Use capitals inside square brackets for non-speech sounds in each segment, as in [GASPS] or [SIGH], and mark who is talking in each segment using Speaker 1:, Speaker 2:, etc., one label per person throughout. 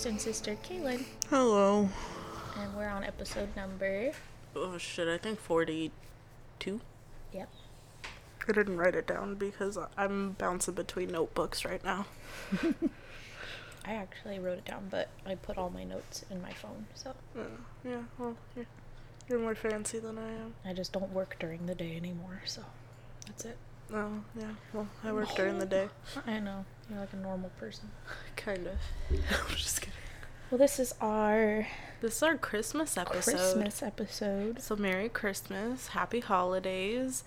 Speaker 1: co-host and sister Kaylynn,
Speaker 2: Hello.
Speaker 1: and we're on episode number.
Speaker 2: Oh shit, I think 42.
Speaker 1: Yep.
Speaker 2: I didn't write it down because I'm bouncing between notebooks right now. [LAUGHS]
Speaker 1: I actually wrote it down, but I put all my notes in my phone, so
Speaker 2: Yeah, yeah well, you're, you're more fancy than I am.
Speaker 1: I just don't work during the day anymore. So that's it.
Speaker 2: Oh, yeah, well, I work during the day.
Speaker 1: I know you're like a normal person. [LAUGHS]
Speaker 2: Kind of. [LAUGHS] I'm just kidding.
Speaker 1: Well, this is our
Speaker 2: This is our Christmas episode.
Speaker 1: Christmas episode.
Speaker 2: So, Merry Christmas, Happy Holidays.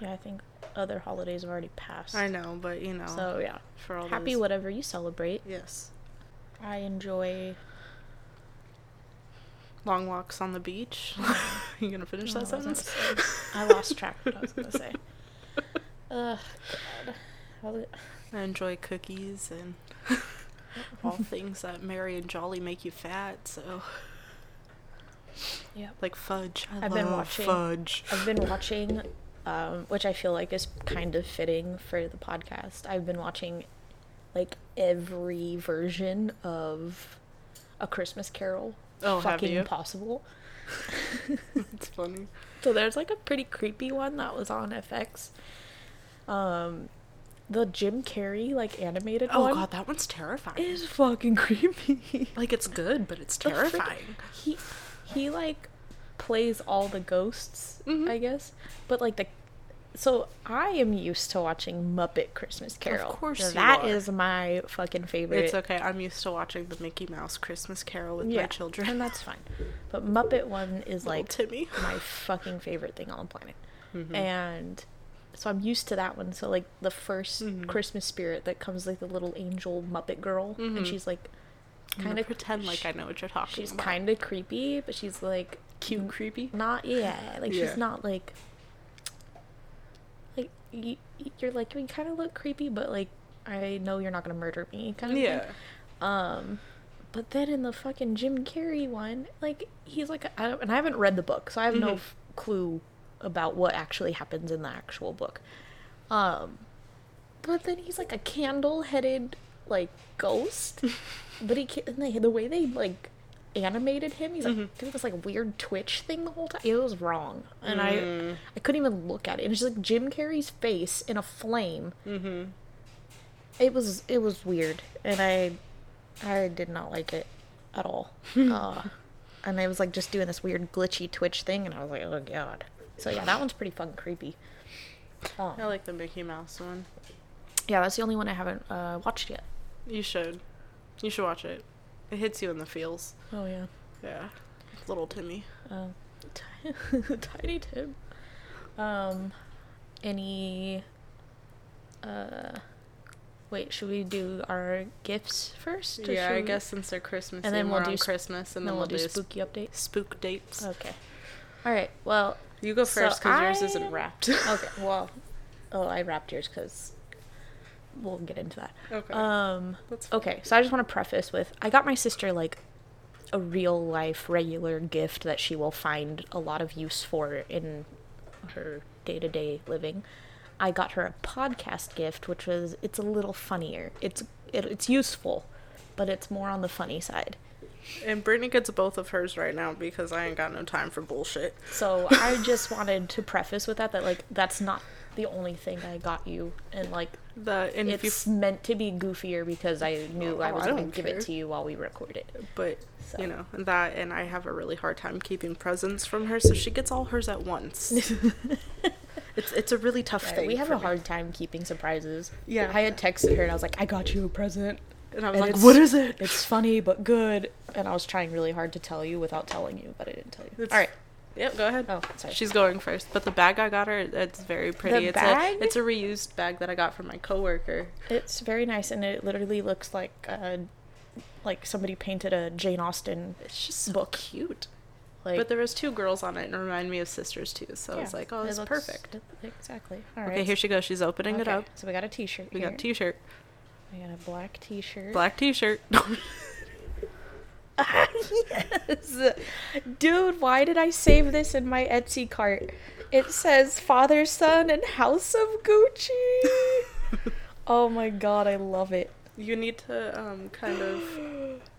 Speaker 1: Yeah, I think other holidays have already passed.
Speaker 2: I know, but you know,
Speaker 1: So yeah,
Speaker 2: for all
Speaker 1: happy
Speaker 2: those-
Speaker 1: whatever you celebrate.
Speaker 2: Yes.
Speaker 1: I enjoy.
Speaker 2: Long walks on the beach. [LAUGHS] you gonna finish that
Speaker 1: what I
Speaker 2: sentence?
Speaker 1: I lost track of what I was gonna say. Ugh, God.
Speaker 2: I enjoy cookies and [LAUGHS] all things that merry and jolly make you fat. So,
Speaker 1: yeah,
Speaker 2: like fudge. I
Speaker 1: I've
Speaker 2: love
Speaker 1: been watching-
Speaker 2: fudge.
Speaker 1: I've been watching, um, which I feel like is kind of fitting for the podcast. I've been watching like every version of A Christmas Carol.
Speaker 2: Oh,
Speaker 1: fucking possible.
Speaker 2: it's [LAUGHS] funny.
Speaker 1: So there's like a pretty creepy one that was on FX. Um, the Jim Carrey like animated
Speaker 2: Oh
Speaker 1: one
Speaker 2: god, that one's terrifying.
Speaker 1: is fucking [LAUGHS] creepy.
Speaker 2: like it's good, but it's terrifying.
Speaker 1: he he like plays all the ghosts,
Speaker 2: Mhm.
Speaker 1: I guess. But like the so I am used to watching Muppet Christmas Carol.
Speaker 2: Of course you
Speaker 1: That is my fucking favorite.
Speaker 2: It's okay. I'm used to watching the Mickey Mouse Christmas Carol with
Speaker 1: yeah,
Speaker 2: my children.
Speaker 1: and that's fine. But Muppet one is
Speaker 2: Little
Speaker 1: like
Speaker 2: Timmy.
Speaker 1: my fucking favorite thing on the planet.
Speaker 2: Mhm.
Speaker 1: And so I'm used to that one. So like the 1st
Speaker 2: Mhm.
Speaker 1: Christmas spirit that comes like the little angel Muppet girl, and
Speaker 2: Mhm.
Speaker 1: she's like kind of
Speaker 2: pretend like I know what you're talking about.
Speaker 1: She's kind of creepy, but she's like
Speaker 2: cute, creepy.
Speaker 1: not yeah, like
Speaker 2: Yeah.
Speaker 1: she's not like like you, you're like you kind of look creepy, but like I know you're not gonna murder me, kind of
Speaker 2: Yeah.
Speaker 1: thing. Um, but then in the fucking Jim Carrey one, like he's like, I don't, and I haven't read the book, so I have no
Speaker 2: Mhm.
Speaker 1: f- clue about what actually happens in the actual book. Um, but then he's like a candle-headed like ghost, [LAUGHS] but he ca- and they, the way they like animated him, he's like
Speaker 2: Mhm.
Speaker 1: doing this like weird twitch thing the whole time. It was wrong, and I
Speaker 2: Mm.
Speaker 1: I couldn't even look at it. It was just like Jim Carrey's face in a flame
Speaker 2: Mm-hmm.
Speaker 1: it was it was weird and i i did not like it at all [LAUGHS] uh, and i was like just doing this weird glitchy twitch thing and i was like oh god so yeah that one's pretty fucking creepy um,
Speaker 2: I like the Mickey Mouse one.
Speaker 1: yeah that's the only one i haven't uh, watched yet
Speaker 2: You should. You should watch it. It hits you in the feels.
Speaker 1: oh yeah
Speaker 2: Yeah. Little Timmy.
Speaker 1: uh, [LAUGHS] tiny tim um any uh wait should we do our gifts first
Speaker 2: Yeah, I
Speaker 1: we-
Speaker 2: guess since they're Christmas,
Speaker 1: And then we'll do
Speaker 2: on
Speaker 1: sp-
Speaker 2: Christmas, and
Speaker 1: then
Speaker 2: then
Speaker 1: we'll do
Speaker 2: sp-
Speaker 1: spooky updates
Speaker 2: spook dates.
Speaker 1: okay all right well
Speaker 2: You go first because yours
Speaker 1: I-
Speaker 2: isn't wrapped. [LAUGHS]
Speaker 1: okay [LAUGHS] well oh i wrapped yours because we'll get into that.
Speaker 2: Okay.
Speaker 1: um okay so i just want to preface with i got my sister like a real life regular gift that she will find a lot of use for in her day-to-day living. I got her a podcast gift which was it's a little funnier. It's it, it's useful but it's more on the funny side
Speaker 2: And Brittany gets both of hers right now because I ain't got no time for bullshit.
Speaker 1: So I just wanted to preface with that that like that's not the only thing I got you, and like
Speaker 2: The and if you
Speaker 1: it's meant to be goofier because I knew I
Speaker 2: Oh,
Speaker 1: was going to give it to you while we recorded.
Speaker 2: but
Speaker 1: So.
Speaker 2: you know that and I have a really hard time keeping presents from her, so she gets all hers at once. [LAUGHS] it's it's a really tough
Speaker 1: Yeah,
Speaker 2: thing.
Speaker 1: we have a
Speaker 2: me.
Speaker 1: hard time keeping surprises.
Speaker 2: Yeah.
Speaker 1: I had texted her and I was like, I got you a present.
Speaker 2: And I was
Speaker 1: and
Speaker 2: like, "What is it?"
Speaker 1: It's funny but good, and I was trying really hard to tell you without telling you, but I didn't tell you.
Speaker 2: It's-
Speaker 1: All right.
Speaker 2: Yep, go ahead.
Speaker 1: Oh, sorry.
Speaker 2: She's going first, but the bag I got her, it's very pretty. it's
Speaker 1: bag?
Speaker 2: a it's a reused bag that I got from my coworker.
Speaker 1: It's very nice, and it literally looks like uh, like somebody painted a Jane Austen
Speaker 2: It's just so
Speaker 1: book.
Speaker 2: cute.
Speaker 1: Like,
Speaker 2: but there was two girls on it and it reminded me of sisters too. So I was like, oh,
Speaker 1: it
Speaker 2: that's perfect.
Speaker 1: Exactly. All right.
Speaker 2: Okay, here she goes. She's opening it up.
Speaker 1: So we got a T-shirt.
Speaker 2: We
Speaker 1: here.
Speaker 2: got t-shirt,
Speaker 1: We got a black T-shirt.
Speaker 2: black t-shirt. [LAUGHS] [LAUGHS]
Speaker 1: yes, dude. Why did I save this in my Etsy cart? It says Father, Son, and House of Gucci. [LAUGHS] oh my god, I love it.
Speaker 2: You need to um kind of.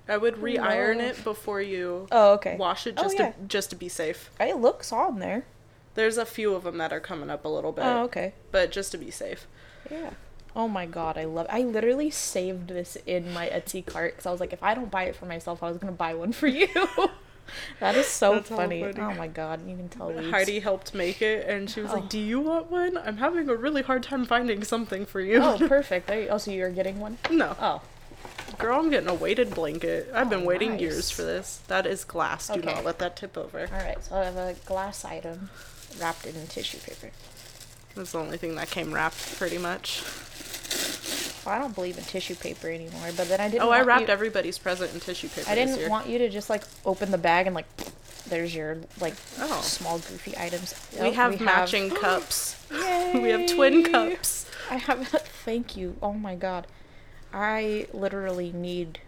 Speaker 2: I would [GASPS] re-iron
Speaker 1: No.
Speaker 2: it before you
Speaker 1: Oh, okay.
Speaker 2: wash it,
Speaker 1: Oh,
Speaker 2: just
Speaker 1: yeah.
Speaker 2: to just to be safe.
Speaker 1: It looks on there.
Speaker 2: There's a few of them that are coming up a little bit,
Speaker 1: Oh, okay.
Speaker 2: but just to be safe.
Speaker 1: Yeah. Oh my god, I love. It. I literally saved this in my Etsy cart because I was like, if I don't buy it for myself, I was gonna buy one for you. [LAUGHS] that is so funny.
Speaker 2: funny.
Speaker 1: Oh my god, you can tell. Weeds.
Speaker 2: Heidi helped make it, and she was
Speaker 1: Oh.
Speaker 2: like, "Do you want one? I'm having a really hard time finding something for you."
Speaker 1: Oh, [LAUGHS] perfect. There you, oh, so you're getting one?
Speaker 2: no,
Speaker 1: Oh,
Speaker 2: girl, I'm getting a weighted blanket. I've been
Speaker 1: Oh,
Speaker 2: waiting
Speaker 1: nice.
Speaker 2: years for this. That is glass. Do
Speaker 1: Okay.
Speaker 2: not let that tip over.
Speaker 1: all right. So I have a glass item wrapped in tissue paper.
Speaker 2: That's the only thing that came wrapped, pretty much.
Speaker 1: Well, I don't believe in tissue paper anymore, but then I didn't.
Speaker 2: Oh, I wrapped
Speaker 1: you,
Speaker 2: everybody's present in tissue paper
Speaker 1: I didn't want you to just like open the bag and like, there's your like
Speaker 2: Oh.
Speaker 1: small goofy items.
Speaker 2: we
Speaker 1: Nope,
Speaker 2: have matching [GASPS] cups. [LAUGHS] we have twin cups.
Speaker 1: I have. Thank you. Oh my god, I literally need.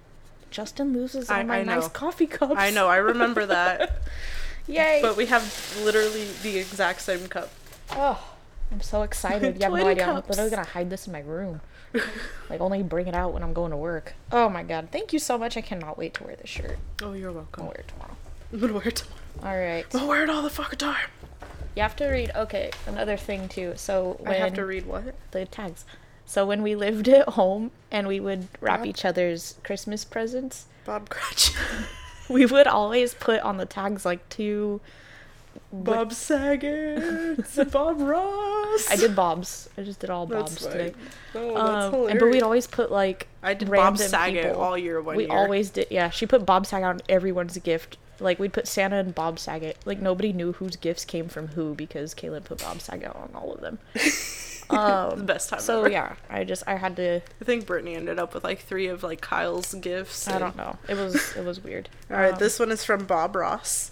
Speaker 1: Justin loses all
Speaker 2: I-
Speaker 1: my
Speaker 2: I
Speaker 1: nice coffee cups.
Speaker 2: I know. I remember that. [LAUGHS]
Speaker 1: Yay!
Speaker 2: but we have literally the exact same cup.
Speaker 1: oh, I'm so excited. [LAUGHS] You have no idea. I'm literally gonna hide this in my room. [LAUGHS] like only bring it out when I'm going to work. Oh my god! Thank you so much. I cannot wait to wear this shirt.
Speaker 2: Oh, you're welcome.
Speaker 1: I'll wear it tomorrow. [LAUGHS]
Speaker 2: I'm gonna wear it tomorrow.
Speaker 1: All right.
Speaker 2: I'm gonna wear it all the fucking time.
Speaker 1: You have to read. Okay, another thing too. So when
Speaker 2: I have to read what?
Speaker 1: the tags. So when we lived at home and we would wrap
Speaker 2: Bob?
Speaker 1: each other's Christmas presents,
Speaker 2: Bob Cratchit.
Speaker 1: we would always put on the tags like two.
Speaker 2: Bob Saget. Bob Ross.
Speaker 1: I did Bob's. I just did all
Speaker 2: That's
Speaker 1: Bob's today.
Speaker 2: fine. Oh, that's
Speaker 1: Um, and-
Speaker 2: hilarious.
Speaker 1: but we'd always put like
Speaker 2: I did Bob Saget
Speaker 1: people.
Speaker 2: all year one
Speaker 1: we
Speaker 2: year.
Speaker 1: always did. Yeah, she put Bob Saget on everyone's gift. Like we'd put Santa and Bob Saget. Like nobody knew whose gifts came from who because Kaylynn put Bob Saget on all of them. [LAUGHS]
Speaker 2: the
Speaker 1: Um,
Speaker 2: best time
Speaker 1: so
Speaker 2: ever.
Speaker 1: yeah, I just I had to.
Speaker 2: I think Brittany ended up with like three of like Kyle's gifts.
Speaker 1: I don't know. It was it was weird.
Speaker 2: All right,
Speaker 1: Um,
Speaker 2: this one is from Bob Ross.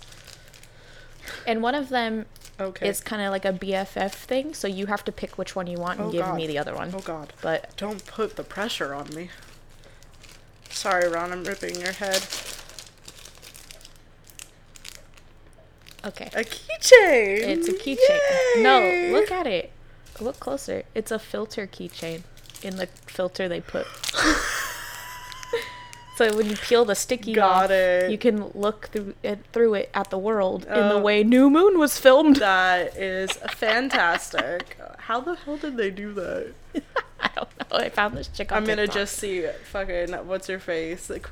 Speaker 1: And one of them
Speaker 2: Okay.
Speaker 1: is kind of like a BFF thing. So you have to pick which one you want and
Speaker 2: Oh,
Speaker 1: give
Speaker 2: God.
Speaker 1: me the other one.
Speaker 2: oh God.
Speaker 1: But
Speaker 2: Don't put the pressure on me. Sorry, Ron, I'm ripping your head.
Speaker 1: okay,
Speaker 2: A keychain.
Speaker 1: it's a keychain. No, look at it. Look closer. It's a filter keychain. In the filter they put. [LAUGHS] so when you peel the sticky
Speaker 2: Got
Speaker 1: off,
Speaker 2: it.
Speaker 1: you can look through it through it at the world in the
Speaker 2: Oh.
Speaker 1: way New Moon was filmed. [LAUGHS]
Speaker 2: That is fantastic. How the hell did they do that?
Speaker 1: I don't know. I found this chick on
Speaker 2: I'm gonna
Speaker 1: TikTok.
Speaker 2: just see fucking what's her face like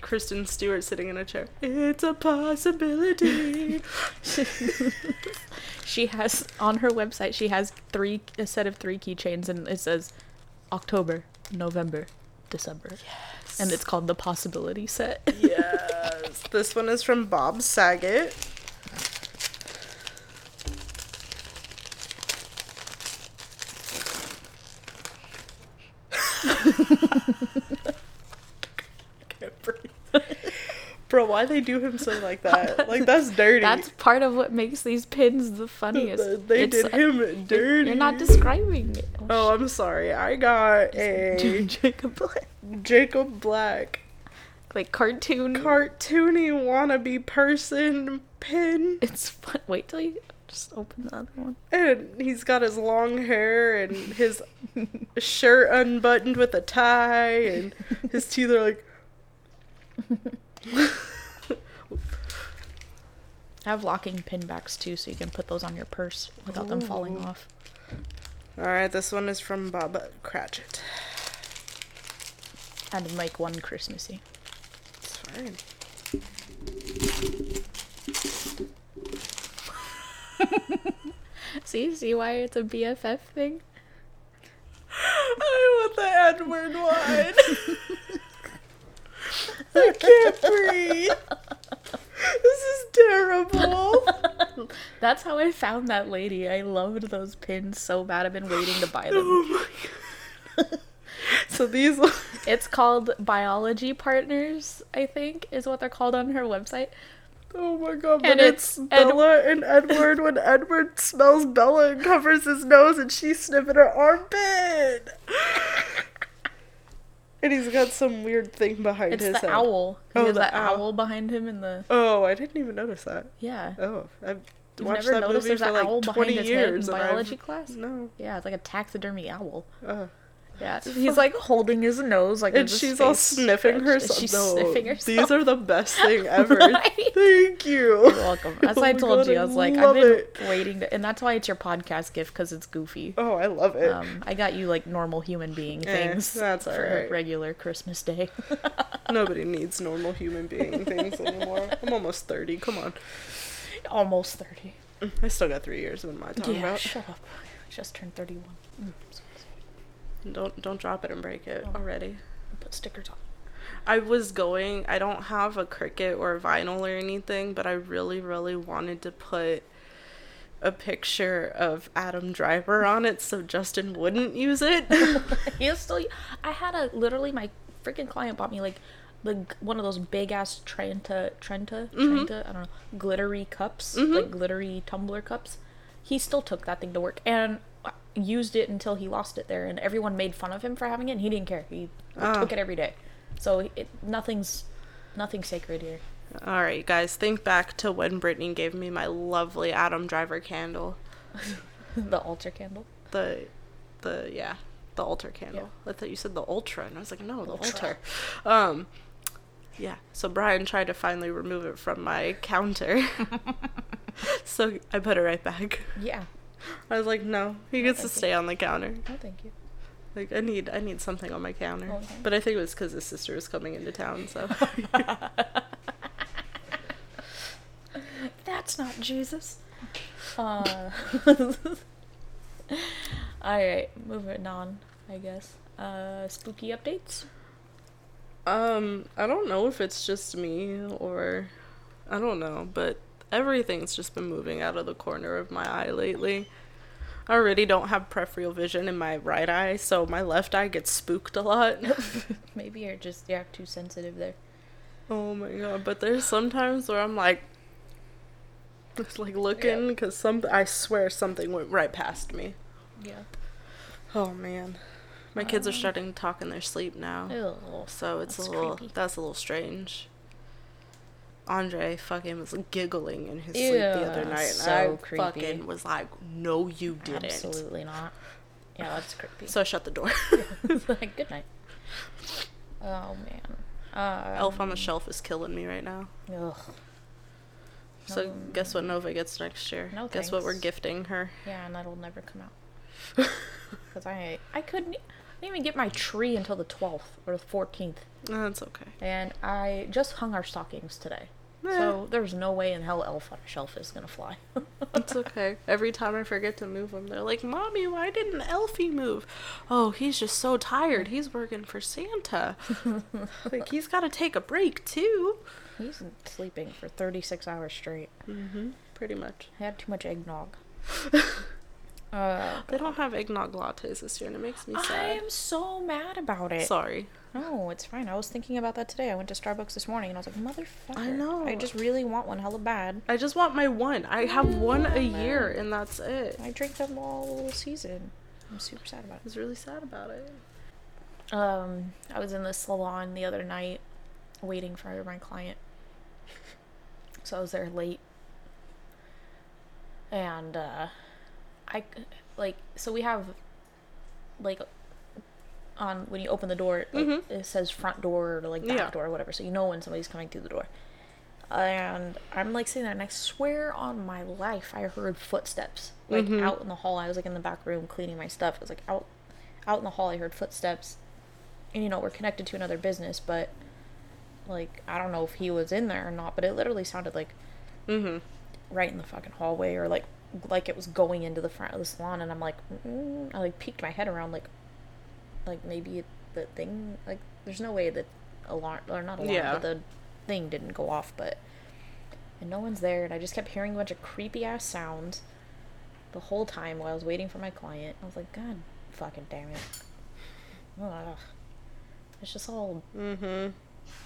Speaker 2: Kristen Stewart sitting in a chair. It's a possibility. [LAUGHS]
Speaker 1: She has on her website. She has three a set of three keychains, and it says October, November, December, and it's called the Possibility Set. [LAUGHS]
Speaker 2: yes. This one is from Bob Saget. [LAUGHS] Bro, why they do him so like that? Like that's dirty.
Speaker 1: That's part of what makes these pins the funniest.
Speaker 2: they
Speaker 1: It's-
Speaker 2: did him dirty.
Speaker 1: You're not describing it.
Speaker 2: Oh, I'm sorry. I got a
Speaker 1: Jacob [LAUGHS] Black.
Speaker 2: Jacob Black
Speaker 1: like cartoon.
Speaker 2: cartoony wannabe person pin.
Speaker 1: it's fun. Wait till you just open the other one.
Speaker 2: And he's got his long hair and his shirt unbuttoned with a tie, and his teeth are like. [LAUGHS]
Speaker 1: I have locking pin backs too, so you can put those on your purse without them falling off.
Speaker 2: Alright, this one is from Bob Cratchit.
Speaker 1: To make one Christmassy.
Speaker 2: It's fine. [LAUGHS]
Speaker 1: See, see why it's a BFF thing?
Speaker 2: I want the Edward one. I can't breathe. This is terrible.
Speaker 1: That's how I found that lady. I loved those pins so bad. I've been waiting to buy [LAUGHS] oh them.
Speaker 2: Oh my god. [LAUGHS] [LAUGHS] so these [LAUGHS]
Speaker 1: It's called Biology Partners, I think, is what they're called on her website.
Speaker 2: Oh my god,
Speaker 1: And
Speaker 2: but it's,
Speaker 1: it's Ed-
Speaker 2: Bella and Edward when Edward smells Bella and covers his nose and she's sniffing her armpit. and he's got some weird thing behind
Speaker 1: It's
Speaker 2: his
Speaker 1: the
Speaker 2: head.
Speaker 1: owl. He
Speaker 2: Oh,
Speaker 1: has
Speaker 2: the
Speaker 1: that
Speaker 2: owl.
Speaker 1: owl. behind him in the
Speaker 2: Oh, I didn't even notice that.
Speaker 1: yeah.
Speaker 2: Oh, I've
Speaker 1: You've
Speaker 2: watched
Speaker 1: never
Speaker 2: that
Speaker 1: noticed
Speaker 2: movie
Speaker 1: there's
Speaker 2: for
Speaker 1: an
Speaker 2: like
Speaker 1: owl
Speaker 2: 20
Speaker 1: behind his head in
Speaker 2: and I've-
Speaker 1: biology class?
Speaker 2: No.
Speaker 1: Yeah, it's like a taxidermy owl.
Speaker 2: Uh,
Speaker 1: Yeah, [LAUGHS] he's like holding his nose, like
Speaker 2: and she's all sniffing herself.
Speaker 1: She's
Speaker 2: No,
Speaker 1: sniffing herself.
Speaker 2: These are the best thing [LAUGHS] ever.
Speaker 1: Right?
Speaker 2: Thank you.
Speaker 1: You're welcome. That's
Speaker 2: Oh
Speaker 1: why I told
Speaker 2: God,
Speaker 1: you. I was like, I've been
Speaker 2: it.
Speaker 1: waiting to, and that's why it's your podcast gift because it's goofy.
Speaker 2: Oh, I love it.
Speaker 1: Um, I got you like normal human being
Speaker 2: Eh,
Speaker 1: things
Speaker 2: that's
Speaker 1: for
Speaker 2: alright.
Speaker 1: regular Christmas day. [LAUGHS]
Speaker 2: Nobody needs normal human being things anymore. I'm almost 30. Come on.
Speaker 1: Almost thirty.
Speaker 2: I still got three years. What am I talking
Speaker 1: Yeah,
Speaker 2: about?
Speaker 1: shut up. I just turned thirty-one. Mm.
Speaker 2: Don't don't drop it and break it
Speaker 1: Oh.
Speaker 2: already.
Speaker 1: I'll put stickers on.
Speaker 2: I was going. I don't have a Cricut or vinyl or anything, but I really, really wanted to put a picture of Adam Driver on it so Justin wouldn't use it. [LAUGHS] [LAUGHS]
Speaker 1: He's still. I had a literally my freaking client bought me like the one of those big ass Trenta Trenta
Speaker 2: Mm-hmm.
Speaker 1: Trenta I don't know glittery cups like glittery tumbler cups. He still took that thing to work and used it until he lost it there, and everyone made fun of him for having it. and He didn't care. He
Speaker 2: Ah.
Speaker 1: took it every day. So it, nothing's nothing sacred here.
Speaker 2: All right, guys, think back to when Brittany gave me my lovely Adam Driver candle. [LAUGHS]
Speaker 1: the altar candle.
Speaker 2: The, the yeah, the altar candle. I thought you said the ultra, and I was like, no, the
Speaker 1: Ultra.
Speaker 2: altar. Um, yeah. So Brian tried to finally remove it from my counter. [LAUGHS] [LAUGHS] so I put it right back.
Speaker 1: Yeah.
Speaker 2: I was like, no, he gets to stay on the counter.
Speaker 1: No, thank you.
Speaker 2: Like I need, I need something on my counter.
Speaker 1: Okay.
Speaker 2: But I think it was because his sister was coming into town. So [LAUGHS]
Speaker 1: That's not Jesus. Uh, [LAUGHS] all right, moving on. I guess. Uh, spooky updates.
Speaker 2: Um, I don't know if it's just me or I don't know, but everything's just been moving out of the corner of my eye lately. I already don't have peripheral vision in my right eye, so my left eye gets spooked a lot. [LAUGHS]
Speaker 1: Maybe you're just yeah too sensitive there.
Speaker 2: oh my god, but there's sometimes where I'm like just like looking cuz some I swear something went right past me.
Speaker 1: Yeah.
Speaker 2: Oh man. My kids are um, starting to talk in their sleep now.
Speaker 1: Ew.
Speaker 2: So it's a little
Speaker 1: creepy.
Speaker 2: that's a little strange. Andre fucking was giggling in his sleep the other night, and
Speaker 1: so
Speaker 2: I
Speaker 1: creepy.
Speaker 2: fucking was like, "No, you didn't."
Speaker 1: Absolutely not. Yeah, that's creepy.
Speaker 2: So I shut the door. [LAUGHS]
Speaker 1: like, good night. Oh man. Uh,
Speaker 2: Elf on the Shelf is killing me right now.
Speaker 1: Ugh.
Speaker 2: So
Speaker 1: No.
Speaker 2: guess what Nova gets next year?
Speaker 1: No
Speaker 2: guess what we're gifting her?
Speaker 1: Yeah, and that'll never come out. [LAUGHS] Because I I couldn't, I didn't even get my tree until the 12th or the 14th.
Speaker 2: No, it's okay.
Speaker 1: And I just hung our stockings today.
Speaker 2: Eh.
Speaker 1: So there's no way in hell Elf on a Shelf is going to fly. [LAUGHS]
Speaker 2: It's okay. Every time I forget to move them, they're like, "Mommy, why didn't Elfie move?" Oh, he's just so tired. He's working for Santa. [LAUGHS] like he's got to take a break too.
Speaker 1: He's sleeping for 36 hours straight.
Speaker 2: Mm-hmm. Pretty much.
Speaker 1: I had too much eggnog. [LAUGHS] uh,
Speaker 2: They don't have eggnog lattes this year, and it makes me sad.
Speaker 1: I am so mad about it.
Speaker 2: Sorry.
Speaker 1: No, it's fine. I was thinking about that today. I went to Starbucks this morning and I was like, motherfucker.
Speaker 2: I know.
Speaker 1: I just really want one hella bad.
Speaker 2: I just want my one. I have one a year, and that's it.
Speaker 1: I drink them all season. I'm super sad about it.
Speaker 2: I was really sad about it.
Speaker 1: it. Um, I was in the salon the other night waiting for my client. So I was there late. And, uh, I, like, so we have, like, on, when you open the door, like,
Speaker 2: Mhm.
Speaker 1: it says front door or, like, back
Speaker 2: Yeah.
Speaker 1: door or whatever, so you know when somebody's coming through the door. And I'm, like, sitting there, and I swear on my life I heard footsteps, like,
Speaker 2: Mhm.
Speaker 1: out in the hall. I was, like, in the back room cleaning my stuff. I was, like, out, out in the hall, I heard footsteps. And, you know, we're connected to another business, but, like, I don't know if he was in there or not, but it literally sounded like
Speaker 2: Mm-hmm.
Speaker 1: right in the fucking hallway or like like it was going into the front of the salon and I'm like mm, I like peeked my head around like like maybe it, the thing like there's no way that alarm or not alarm
Speaker 2: Yeah.
Speaker 1: but the thing didn't go off but and no one's there and I just kept hearing a bunch of creepy ass sounds the whole time while I was waiting for my client I was like god fucking damn it Ugh. it's just all
Speaker 2: Mm-hmm.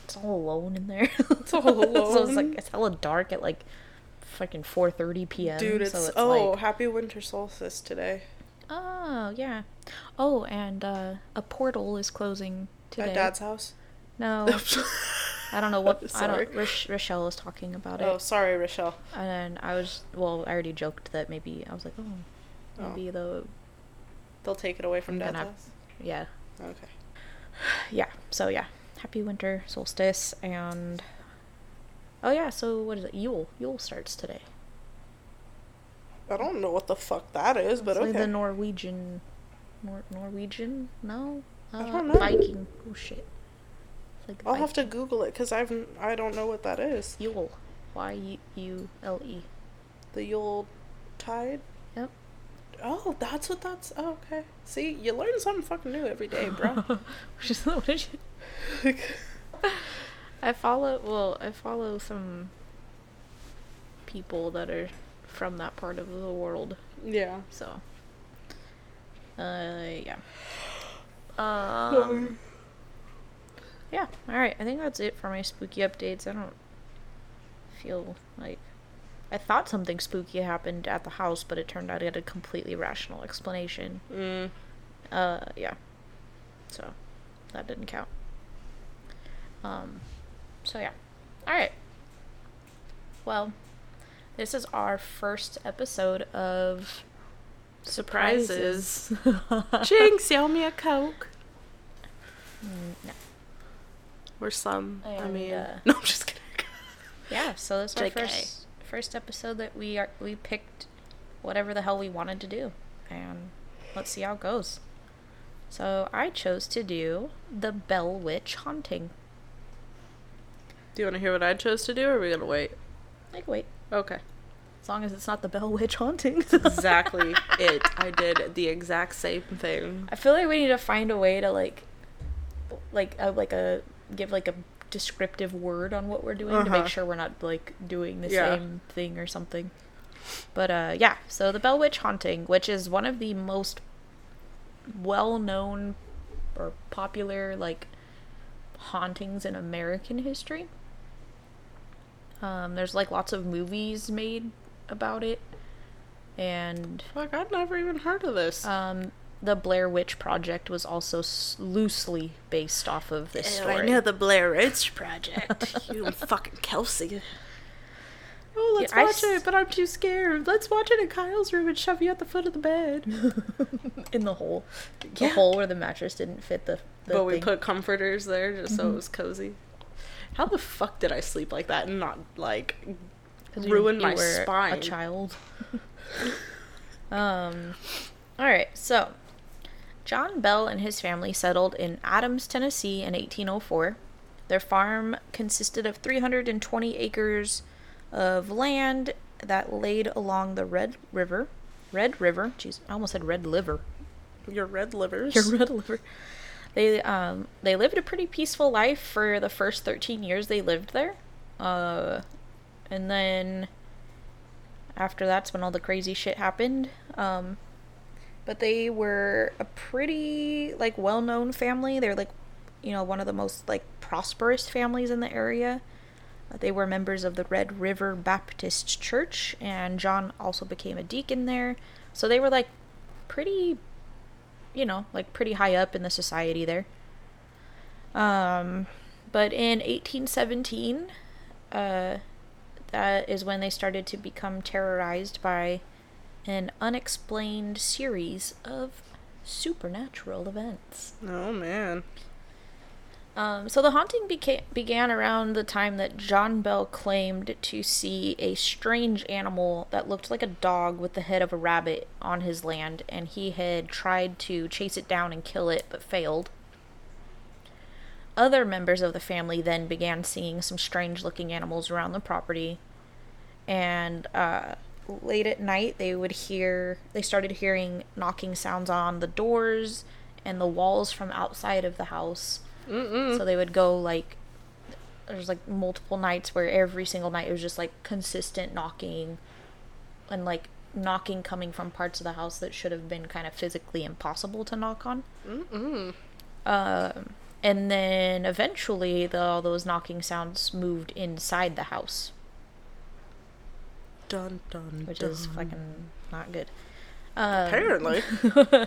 Speaker 1: it's all alone in there
Speaker 2: It's all [LAUGHS] alone.
Speaker 1: so it's like it's hella dark at like fucking 4:30 p.m.
Speaker 2: Dude, it's,
Speaker 1: so it's
Speaker 2: oh,
Speaker 1: like
Speaker 2: happy winter solstice today.
Speaker 1: oh yeah, oh and uh, a portal is closing today.
Speaker 2: At Dad's house.
Speaker 1: No, [LAUGHS] I don't know what I don't. Roch- Rochelle was talking about it.
Speaker 2: Oh, sorry, Rochelle.
Speaker 1: and I was well. I already joked that maybe I was like, oh,
Speaker 2: Oh.
Speaker 1: maybe the
Speaker 2: They'll take it away from Dad's
Speaker 1: gonna-
Speaker 2: house.
Speaker 1: yeah,
Speaker 2: Okay. [SIGHS]
Speaker 1: yeah so yeah happy winter solstice and oh yeah so what is it yule yule starts today
Speaker 2: I don't know what the fuck that is, but
Speaker 1: It's like
Speaker 2: okay.
Speaker 1: the norwegian Nor- norwegian no uh,
Speaker 2: I don't know.
Speaker 1: viking oh shit it's like
Speaker 2: I'll have to Google it because I've I don't know what that is.
Speaker 1: yule y-u-l-e
Speaker 2: The Yule Tide.
Speaker 1: yep
Speaker 2: Oh, that's what that's. Oh, okay. See, you learn something fucking new every day, bro. [LAUGHS]
Speaker 1: Which is- what did you [LAUGHS] I follow well, I follow some people that are from that part of the world.
Speaker 2: yeah.
Speaker 1: So uh yeah. [SIGHS] Um Yeah, alright. I think that's it for my spooky updates. I don't feel like I thought something spooky happened at the house, but it turned out it had a completely rational explanation.
Speaker 2: Mm.
Speaker 1: Uh, yeah. So that didn't count. Um, so yeah. All right. Well, this is our first episode of
Speaker 2: Surprises. [LAUGHS] Jinx, yell me a Coke.
Speaker 1: Mm, no.
Speaker 2: Or some. I mean.
Speaker 1: uh, [LAUGHS]
Speaker 2: no, I'm just kidding.
Speaker 1: Yeah. So this is our first first episode that we are we picked whatever the hell we wanted to do, and let's see how it goes. So I chose to do the Bell Witch haunting.
Speaker 2: Do you want to hear what I chose to do, or are we gonna wait?
Speaker 1: Like, wait,
Speaker 2: Okay.
Speaker 1: as long as it's not the Bell Witch haunting.
Speaker 2: Exactly it. I did the exact same thing.
Speaker 1: I feel like we need to find a way to like, like a, like a give like a descriptive word on what we're doing to
Speaker 2: Uh-huh.
Speaker 1: make sure we're not like doing the
Speaker 2: Yeah.
Speaker 1: same thing or something. But uh, yeah. So the Bell Witch haunting, which is one of the most well-known or popular like hauntings in American history. Um, there's like lots of movies made about it, and
Speaker 2: Fuck, I'd never even heard of this.
Speaker 1: um, the Blair Witch Project was also s- loosely based off of this
Speaker 2: Ew,
Speaker 1: story.
Speaker 2: I know the Blair Witch Project. [LAUGHS] you fucking Kelsey. Oh, let's
Speaker 1: Yeah,
Speaker 2: watch
Speaker 1: s-
Speaker 2: it, but I'm too scared. Let's watch it in Kyle's room and shove you at the foot of the bed. [LAUGHS]
Speaker 1: in the hole, the
Speaker 2: Yeah.
Speaker 1: hole where the mattress didn't fit the. the
Speaker 2: but we put comforters there just so it was cozy. How the fuck did I sleep like that and not like
Speaker 1: 'Cause you-
Speaker 2: ruin
Speaker 1: you
Speaker 2: my spine?
Speaker 1: A child. [LAUGHS] um, all right. So, John Bell and his family settled in Adams, Tennessee, in 1804. Their farm consisted of 320 acres of land that laid along the Red River. Red River. Jeez, I almost said Red Liver.
Speaker 2: Your red livers.
Speaker 1: Your red liver. They um they lived a pretty peaceful life for the first 13 years they lived there. Uh and then after that's when all the crazy shit happened. Um but they were a pretty like well-known family. They're like you know one of the most like prosperous families in the area. Uh, They were members of the Red River Baptist Church and John also became a deacon there. So they were like pretty you know, like pretty high up in the society there. Um, but in 1817, uh, that is when they started to become terrorized by an unexplained series of supernatural events.
Speaker 2: Oh man.
Speaker 1: Um, so the haunting beca- began around the time that John Bell claimed to see a strange animal that looked like a dog with the head of a rabbit on his land, and he had tried to chase it down and kill it but failed. Other members of the family then began seeing some strange looking animals around the property, and uh, late at night they would hear, they started hearing knocking sounds on the doors and the walls from outside of the house.
Speaker 2: Mm-mm.
Speaker 1: So they would go like there's like multiple nights where every single night it was just like consistent knocking and like knocking coming from parts of the house that should have been kind of physically impossible to knock on.
Speaker 2: Mm-mm.
Speaker 1: Um, and then eventually the, all those knocking sounds moved inside the house,
Speaker 2: Dun dun.
Speaker 1: which
Speaker 2: dun.
Speaker 1: is fucking not good. Um,
Speaker 2: apparently. [LAUGHS] [LAUGHS]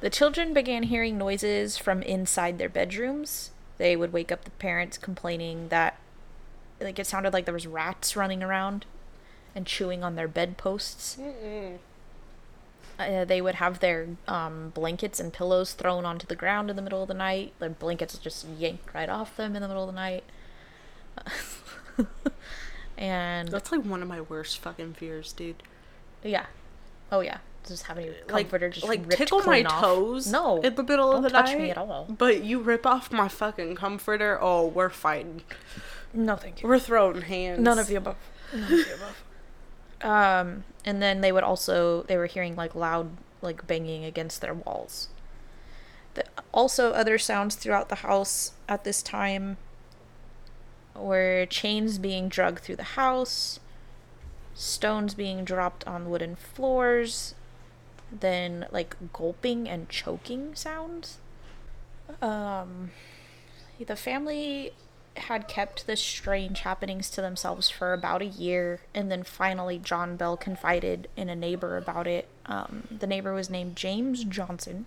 Speaker 1: The children began hearing noises from inside their bedrooms. They would wake up the parents complaining that like it sounded like there was rats running around and chewing on their bedposts. Uh, they would have their um, blankets and pillows thrown onto the ground in the middle of the night. Their blankets just yanked right off them in the middle of the night. [LAUGHS] and
Speaker 2: That's like one of my worst fucking fears, dude.
Speaker 1: yeah, oh yeah, just having your
Speaker 2: Like,
Speaker 1: comforter just
Speaker 2: like
Speaker 1: ripped
Speaker 2: tickle my
Speaker 1: off.
Speaker 2: toes.
Speaker 1: No,
Speaker 2: in the middle of the
Speaker 1: touch
Speaker 2: night.
Speaker 1: me at all.
Speaker 2: But you rip off my fucking comforter. Oh, we're fighting.
Speaker 1: no, thank you.
Speaker 2: We're throwing hands.
Speaker 1: None of the above. None of the above. Um, and then they would also they were hearing like loud like banging against their walls. The, also, other sounds throughout the house at this time were chains being dragged through the house, stones being dropped on wooden floors, then like gulping and choking sounds. Um, the family had kept the strange happenings to themselves for about a year, and then finally John Bell confided in a neighbor about it. Um, the neighbor was named James Johnson,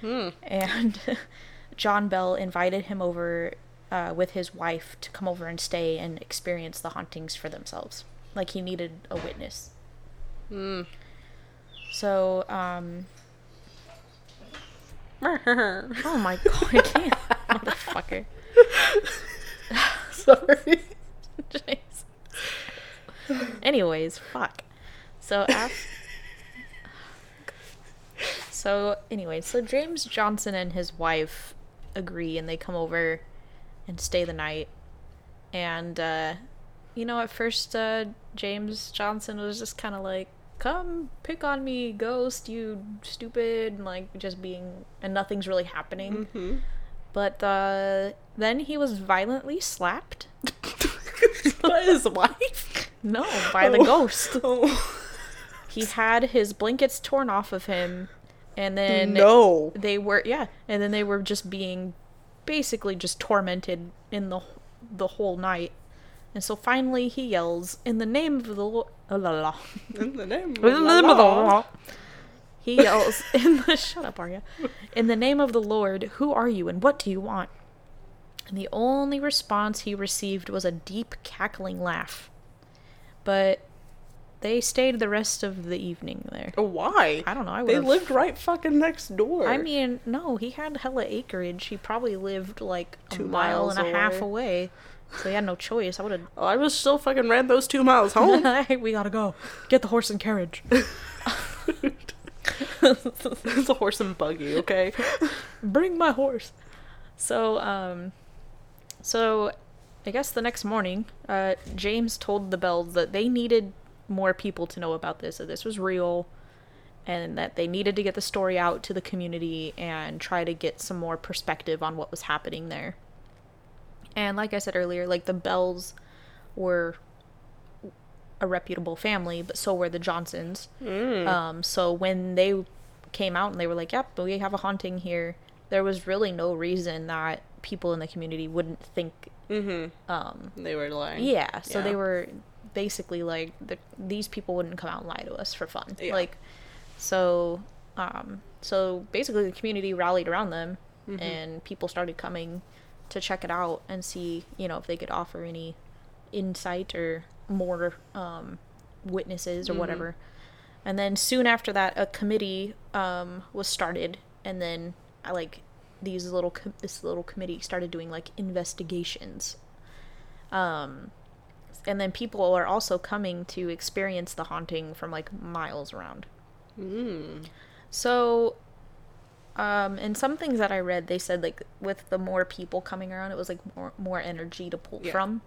Speaker 2: Hmm.
Speaker 1: and [LAUGHS] John Bell invited him over uh, with his wife to come over and stay and experience the hauntings for themselves. Like he needed a witness.
Speaker 2: Hmm.
Speaker 1: So, um, [LAUGHS] oh my god, I can't, motherfucker. [LAUGHS]
Speaker 2: Sorry. [LAUGHS]
Speaker 1: Anyways, fuck. So af- So anyway, so James Johnson and his wife agree and they come over and stay the night. And uh you know at first uh James Johnson was just kind of like come pick on me ghost you stupid and like just being and nothing's really happening.
Speaker 2: hmm
Speaker 1: But uh then he was violently slapped. [LAUGHS]
Speaker 2: By his wife.
Speaker 1: No, by the
Speaker 2: Oh.
Speaker 1: ghost.
Speaker 2: Oh.
Speaker 1: He had his blankets torn off of him, and then
Speaker 2: no.
Speaker 1: they were yeah, and then they were just being basically just tormented in the the whole night. And so finally he yells in the name of the Lord. Oh, la, la.
Speaker 2: In the name [LAUGHS] of
Speaker 1: the
Speaker 2: law.
Speaker 1: Lord. He yells [LAUGHS] in the shut up, Arya. In the name of the Lord, who are you and what do you want? And the only response he received was a deep cackling laugh. But they stayed the rest of the evening there.
Speaker 2: Oh, why?
Speaker 1: I don't know. I
Speaker 2: They lived right fucking next door.
Speaker 1: I mean, no, he had hella acreage. He probably lived like a
Speaker 2: Two
Speaker 1: mile
Speaker 2: miles
Speaker 1: and a half
Speaker 2: away.
Speaker 1: So he had no choice. I would have.
Speaker 2: Oh, I was still fucking ran those two miles home. [LAUGHS]
Speaker 1: hey, we gotta go. Get the horse and carriage. [LAUGHS] [LAUGHS]
Speaker 2: it's a horse and buggy, okay?
Speaker 1: Bring my horse. So, um, so I guess the next morning, uh, James told the Bells that they needed more people to know about this, that this was real, and that they needed to get the story out to the community and try to get some more perspective on what was happening there. And like I said earlier, like the Bells were a reputable family, but so were the Johnsons.
Speaker 2: Mm.
Speaker 1: Um, so when they came out and they were like, "Yep, we have a haunting here," there was really no reason that people in the community wouldn't think.
Speaker 2: Mm-hmm.
Speaker 1: Um,
Speaker 2: They were lying.
Speaker 1: yeah, so they were basically like, the, "These people wouldn't come out and lie to us for fun."
Speaker 2: Yeah.
Speaker 1: Like, so, um, so basically the community rallied around them,
Speaker 2: Mm-hmm.
Speaker 1: and people started coming to check it out and see, you know, if they could offer any insight or more um, witnesses or
Speaker 2: Mhm.
Speaker 1: whatever. And then soon after that, a committee um, was started, and then I like these little com- this little committee started doing like investigations. Um, and then people are also coming to experience the haunting from like miles around.
Speaker 2: Mm.
Speaker 1: So, um, and some things that I read, they said like with the more people coming around, it was like more more energy to pull
Speaker 2: Yeah.
Speaker 1: from.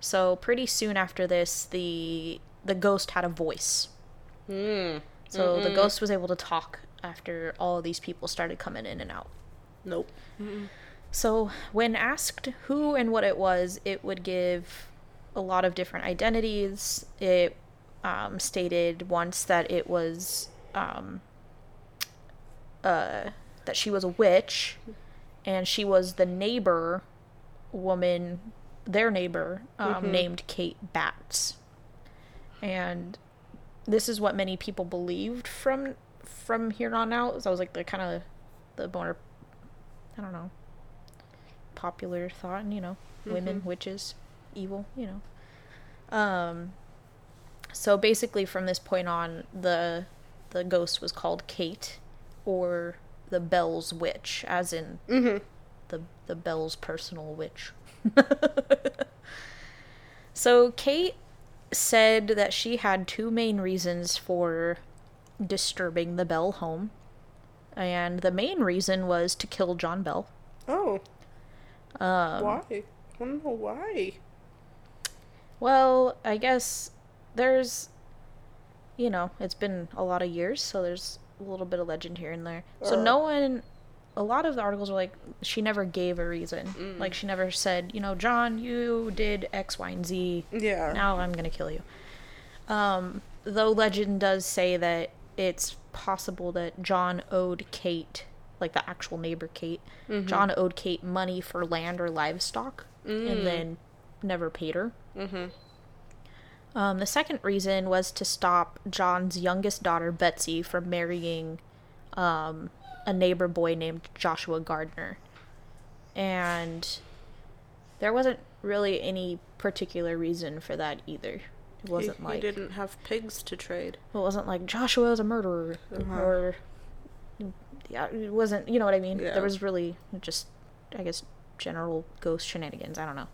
Speaker 1: So pretty soon after this, the the ghost had a voice.
Speaker 2: Mm.
Speaker 1: So the
Speaker 2: Mhm.
Speaker 1: ghost was able to talk after all of these people started coming in and out.
Speaker 2: Nope. Mm-mm.
Speaker 1: So when asked who and what it was, it would give a lot of different identities. It um, stated once that it was um, uh, that she was a witch, and she was the neighbor woman, their neighbor, um,
Speaker 2: Mhm.
Speaker 1: named Kate Batts, and this is what many people believed from from here on out. So I was like the kind of the more I don't know popular thought, and you know, women,
Speaker 2: Mhm.
Speaker 1: witches, evil, you know. Um, so basically, from this point on, the the ghost was called Kate, or the Bell's Witch, as in
Speaker 2: Mm-hmm.
Speaker 1: the the Bell's personal witch. [LAUGHS] so Kate said that she had two main reasons for disturbing the Bell home. And the main reason was to kill John Bell.
Speaker 2: Oh.
Speaker 1: Um,
Speaker 2: why? I don't know why.
Speaker 1: Well, I guess there's, you know, it's been a lot of years, so there's a little bit of legend here and there. So
Speaker 2: Uh.
Speaker 1: no one, a lot of the articles are like, she never gave a reason.
Speaker 2: Mm.
Speaker 1: Like, she never said, you know, John, you did X, Y, and Z.
Speaker 2: Yeah.
Speaker 1: Now I'm gonna kill you. Um, though legend does say that it's possible that John owed Kate, like the actual neighbor Kate,
Speaker 2: Mm-hmm.
Speaker 1: John owed Kate money for land or livestock,
Speaker 2: Mm.
Speaker 1: and then never paid her.
Speaker 2: Mm-hmm.
Speaker 1: Um, the second reason was to stop John's youngest daughter, Betsy, from marrying um, a neighbor boy named Joshua Gardner. And there wasn't really any particular reason for that either. It wasn't
Speaker 2: he,
Speaker 1: like
Speaker 2: he didn't have pigs to trade.
Speaker 1: it wasn't like Joshua is a murderer
Speaker 2: Uh-huh.
Speaker 1: or yeah, it wasn't. You know what I mean?
Speaker 2: Yeah.
Speaker 1: There was really just, I guess, general ghost shenanigans. I don't know.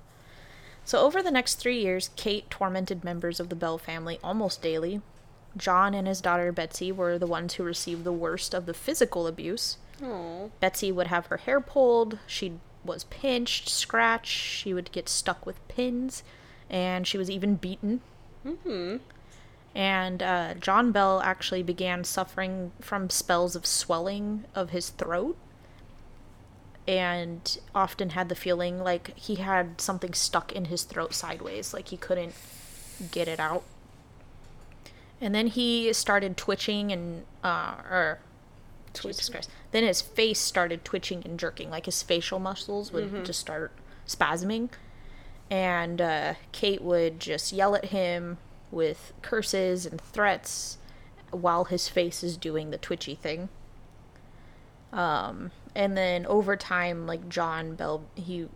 Speaker 1: So over the next three years, Kate tormented members of the Bell family almost daily. John and his daughter Betsy were the ones who received the worst of the physical abuse.
Speaker 2: Oh.
Speaker 1: Betsy would have her hair pulled, she was pinched, scratched, she would get stuck with pins, and she was even beaten.
Speaker 2: Mm-hmm.
Speaker 1: And uh, John Bell actually began suffering from spells of swelling of his throat and often had the feeling like he had something stuck in his throat sideways, like he couldn't get it out. And then he started twitching and, uh, or, Jesus. Christ. Then his face started twitching and jerking, like his facial muscles would just start spasming. And uh, Kate would just yell at him with curses and threats while his face is doing the twitchy thing. Um, and then over time, like John Bell, he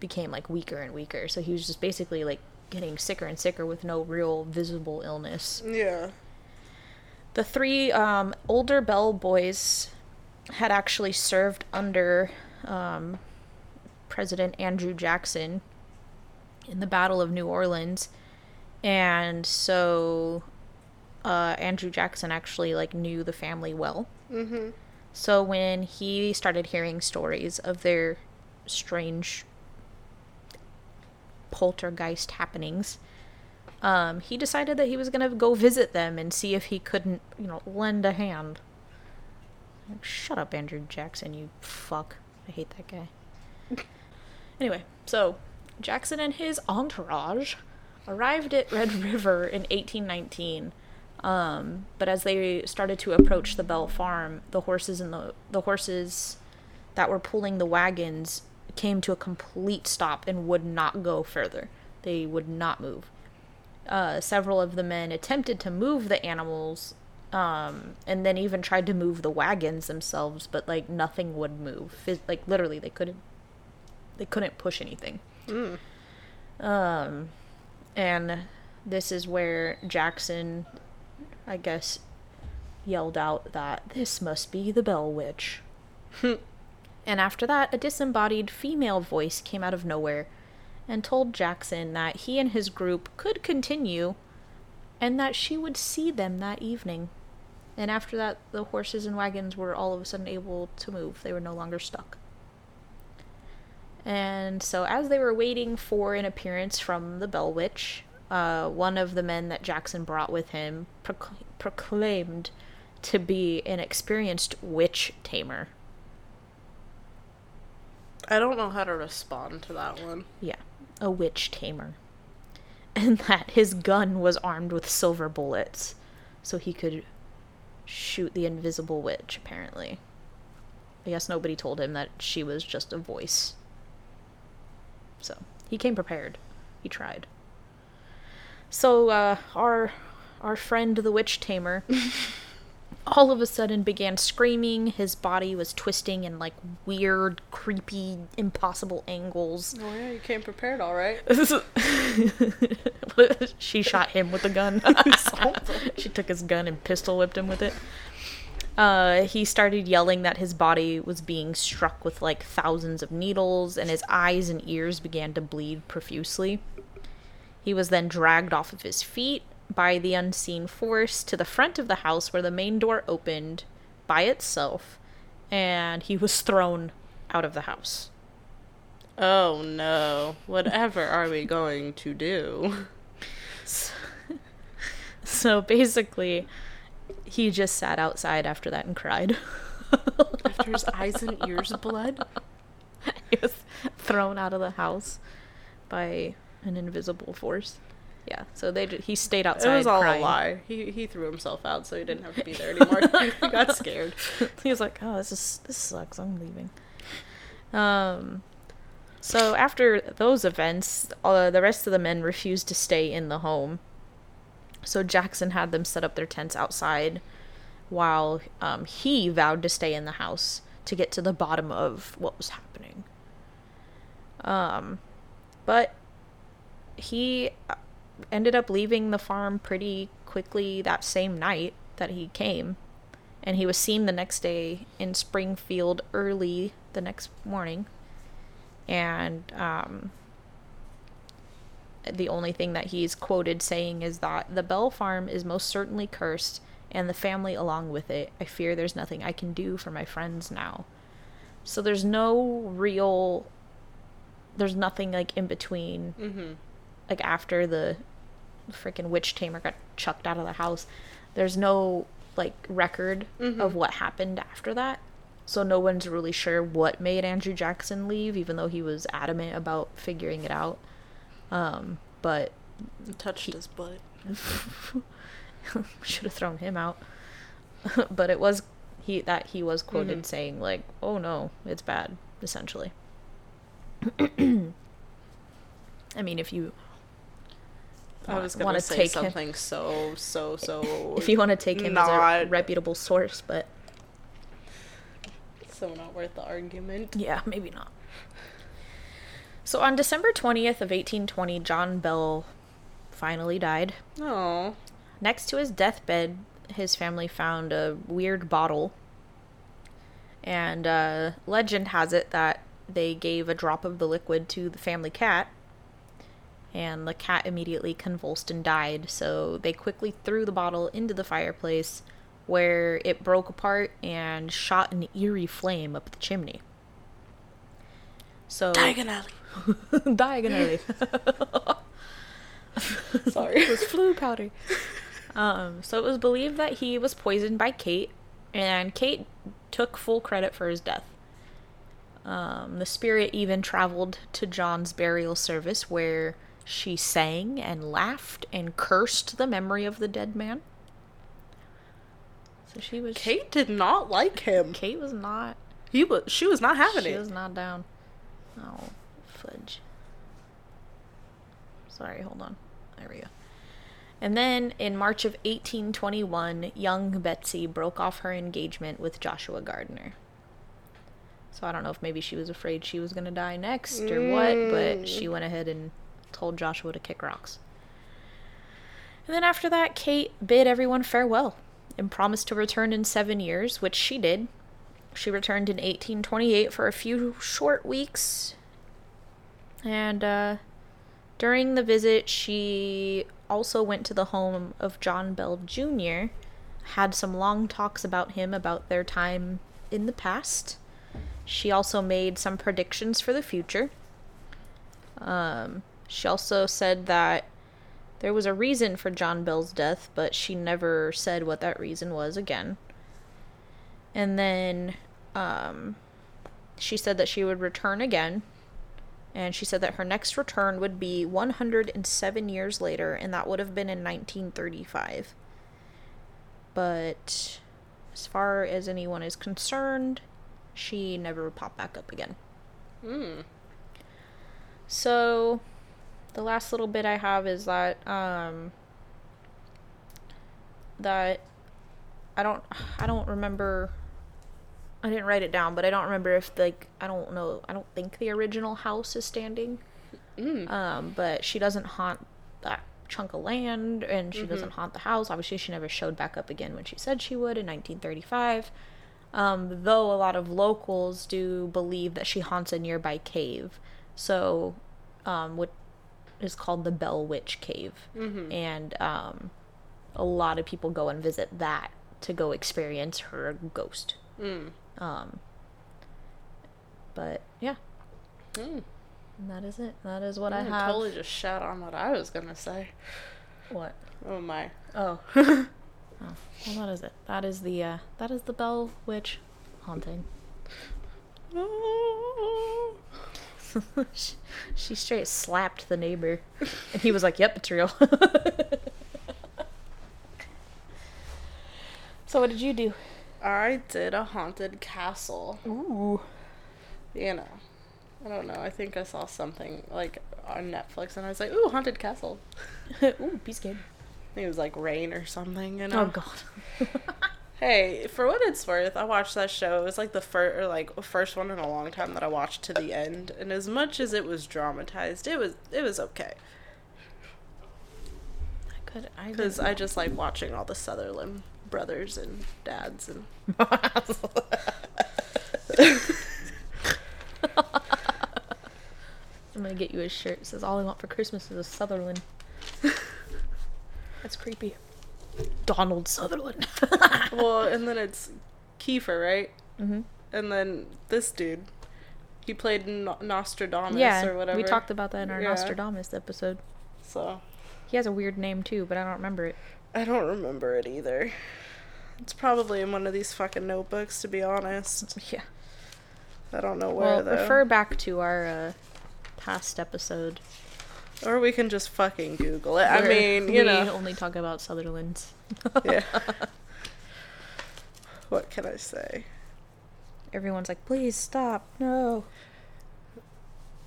Speaker 1: became like weaker and weaker. So he was just basically like getting sicker and sicker with no real visible illness.
Speaker 2: Yeah.
Speaker 1: The three um, older Bell boys had actually served under um, President Andrew Jackson in the Battle of New Orleans, and so uh, Andrew Jackson actually like knew the family well.
Speaker 2: Mm-hmm.
Speaker 1: So when he started hearing stories of their strange poltergeist happenings, um, he decided that he was gonna go visit them and see if he couldn't, you know, lend a hand. Shut up, Andrew Jackson, you fuck. I hate that guy. [LAUGHS] anyway, so Jackson and his entourage arrived at Red River in 1819. Um, but as they started to approach the Bell farm, the horses and the the horses that were pulling the wagons came to a complete stop and would not go further. They would not move. Uh, several of the men attempted to move the animals, um, and then even tried to move the wagons themselves, but like nothing would move. Like literally, they couldn't. They couldn't push anything.
Speaker 2: Mm.
Speaker 1: Um, and this is where Jackson, I guess, yelled out that this must be the Bell Witch. [LAUGHS] and after that, a disembodied female voice came out of nowhere and told Jackson that he and his group could continue and that she would see them that evening. And after that, the horses and wagons were all of a sudden able to move. They were no longer stuck. And so, as they were waiting for an appearance from the Bell Witch, uh, one of the men that Jackson brought with him proc- proclaimed to be an experienced witch tamer.
Speaker 2: I don't know how to respond to that one.
Speaker 1: Yeah, a witch tamer. [LAUGHS] And that his gun was armed with silver bullets, so he could shoot the invisible witch, apparently. I guess nobody told him that she was just a voice. So, he came prepared. He tried. So, uh, our our friend the witch tamer [LAUGHS] all of a sudden began screaming. His body was twisting in like weird, creepy, impossible angles.
Speaker 2: Oh yeah, you came prepared, all right. [LAUGHS]
Speaker 1: she shot him with a gun. [LAUGHS] she took his gun and pistol whipped him with it. Uh, he started yelling that his body was being struck with like thousands of needles, and his eyes and ears began to bleed profusely. He was then dragged off of his feet by the unseen force to the front of the house where the main door opened by itself, and he was thrown out of the house.
Speaker 2: Oh no. Whatever are we going to do? [LAUGHS]
Speaker 1: So basically, he just sat outside after that and cried.
Speaker 2: After his eyes and ears [LAUGHS] bled?
Speaker 1: he was thrown out of the house by an invisible force. Yeah, so they ju- he stayed outside.
Speaker 2: It was all
Speaker 1: crying.
Speaker 2: a lie. He he threw himself out so he didn't have to be there anymore. [LAUGHS] he got scared.
Speaker 1: he was like, "Oh, this is this sucks. I'm leaving." Um, so after those events, uh, the rest of the men refused to stay in the home. So Jackson had them set up their tents outside, while um, he vowed to stay in the house to get to the bottom of what was happening. Um, but he uh, ended up leaving the farm pretty quickly that same night that he came and he was seen the next day in Springfield early the next morning. And um, the only thing that he's quoted saying is that the Bell farm is most certainly cursed, and the family along with it. I fear there's nothing I can do for my friends now. So there's no real. There's nothing like in between
Speaker 2: Mm-hmm.
Speaker 1: Like after the freaking witch tamer got chucked out of the house there's no like record of what happened after that. So no one's really sure what made andrew jackson leave even though he was adamant about figuring it out. Um but
Speaker 2: Touched his butt. [LAUGHS]
Speaker 1: should have thrown him out. [LAUGHS] But it was he that he was quoted
Speaker 2: Mhm.
Speaker 1: saying like oh no it's bad essentially. [CLEARS THROAT] I mean if you
Speaker 2: I was gonna say
Speaker 1: take him-
Speaker 2: something so so so.
Speaker 1: if you want to take him as a reputable source, but
Speaker 2: so not worth the argument.
Speaker 1: yeah, maybe not. So on December 20th of 1820, John Bell finally died.
Speaker 2: Oh.
Speaker 1: Next to his deathbed, his family found a weird bottle. And uh, legend has it that they gave a drop of the liquid to the family cat. And the cat immediately convulsed and died. So they quickly threw the bottle into the fireplace, where it broke apart and shot an eerie flame up the chimney. So
Speaker 2: Diagonally. [LAUGHS]
Speaker 1: diagonally. [LAUGHS]
Speaker 2: Sorry.
Speaker 1: it was Floo powder. Um, so it was believed that he was poisoned by Kate, and Kate took full credit for his death. Um, the spirit even traveled to John's burial service, where she sang and laughed and cursed the memory of the dead man. So she was.
Speaker 2: Kate did not like him.
Speaker 1: Kate was not.
Speaker 2: He was. She was not having
Speaker 1: She
Speaker 2: it.
Speaker 1: She was not down. Oh, fudge. Sorry, hold on. There we go. And then in March of 1821, young Betsy broke off her engagement with Joshua Gardner. So I don't know if maybe she was afraid she was going to die next or what, but she mm. went ahead and told Joshua to kick rocks. And then after that, Kate bid everyone farewell and promised to return in seven years, which she did. She returned in 1828 for a few short weeks. And uh, during the visit, she also went to the home of John Bell Jr., had some long talks about him, about their time in the past. She also made some predictions for the future. Um, she also said that there was a reason for John Bell's death, but she never said what that reason was again. And then um, she said that she would return again. And she said that her next return would be 107 years later, and that would have been in 1935. But as far as anyone is concerned, she never popped back up again.
Speaker 2: Mm.
Speaker 1: So, the last little bit I have is that um, that I don't I don't remember I didn't write it down, but I don't remember if like I don't know I don't think the original house is standing.
Speaker 2: Mm.
Speaker 1: Um, but she doesn't haunt that chunk of land and she doesn't haunt the house. Obviously she never showed back up again when she said she would in 1935. Um, though a lot of locals do believe that she haunts a nearby cave. So um, what is called the Bell Witch Cave. And um, a lot of people go and visit that to go experience her ghost.
Speaker 2: Mm.
Speaker 1: Um, but yeah,
Speaker 2: Mm.
Speaker 1: that is it. That is what I have.
Speaker 2: totally just shat on what I was gonna say.
Speaker 1: What?
Speaker 2: Oh my.
Speaker 1: Oh. [LAUGHS] oh. Well, that is it. That is the uh, that is the Bell Witch haunting. [LAUGHS] she, [LAUGHS] she straight slapped the neighbor, and he was like, "Yep, it's real." [LAUGHS] so, what did you do?
Speaker 2: I did a haunted castle.
Speaker 1: Ooh.
Speaker 2: You know. I don't know. I think I saw something like on Netflix and I was like, ooh, haunted castle. [LAUGHS]
Speaker 1: Ooh, be scared.
Speaker 2: I think it was like Reign or something, you oh, know.
Speaker 1: Oh God.
Speaker 2: Hey, for what it's worth, I watched that show. It was like the first, or like first one in a long time that I watched to the end. And as much as it was dramatized, it was it was okay.
Speaker 1: I could. I
Speaker 2: Because I just like watching all the Sutherland brothers and dads and. [LAUGHS]
Speaker 1: I'm gonna get you a shirt. It says all I want for Christmas is a Sutherland. [LAUGHS] That's creepy. Donald Sutherland. [LAUGHS]
Speaker 2: well, [LAUGHS] and then it's Kiefer, right?
Speaker 1: hmm
Speaker 2: And then this dude, he played no- Nostradamus
Speaker 1: Yeah,
Speaker 2: or whatever.
Speaker 1: we talked about that in our
Speaker 2: Yeah.
Speaker 1: Nostradamus episode.
Speaker 2: So
Speaker 1: He has a weird name too, but I don't remember it.
Speaker 2: I don't remember it either. It's probably in one of these fucking notebooks, to be honest. [LAUGHS]
Speaker 1: Yeah.
Speaker 2: I don't know where
Speaker 1: Well,
Speaker 2: though.
Speaker 1: refer back to our uh, past episode.
Speaker 2: Or we can just fucking Google it. I mean, you
Speaker 1: we
Speaker 2: know.
Speaker 1: only talk about Sutherlands.
Speaker 2: yeah. [LAUGHS] what can I say?
Speaker 1: Everyone's like, please stop. No.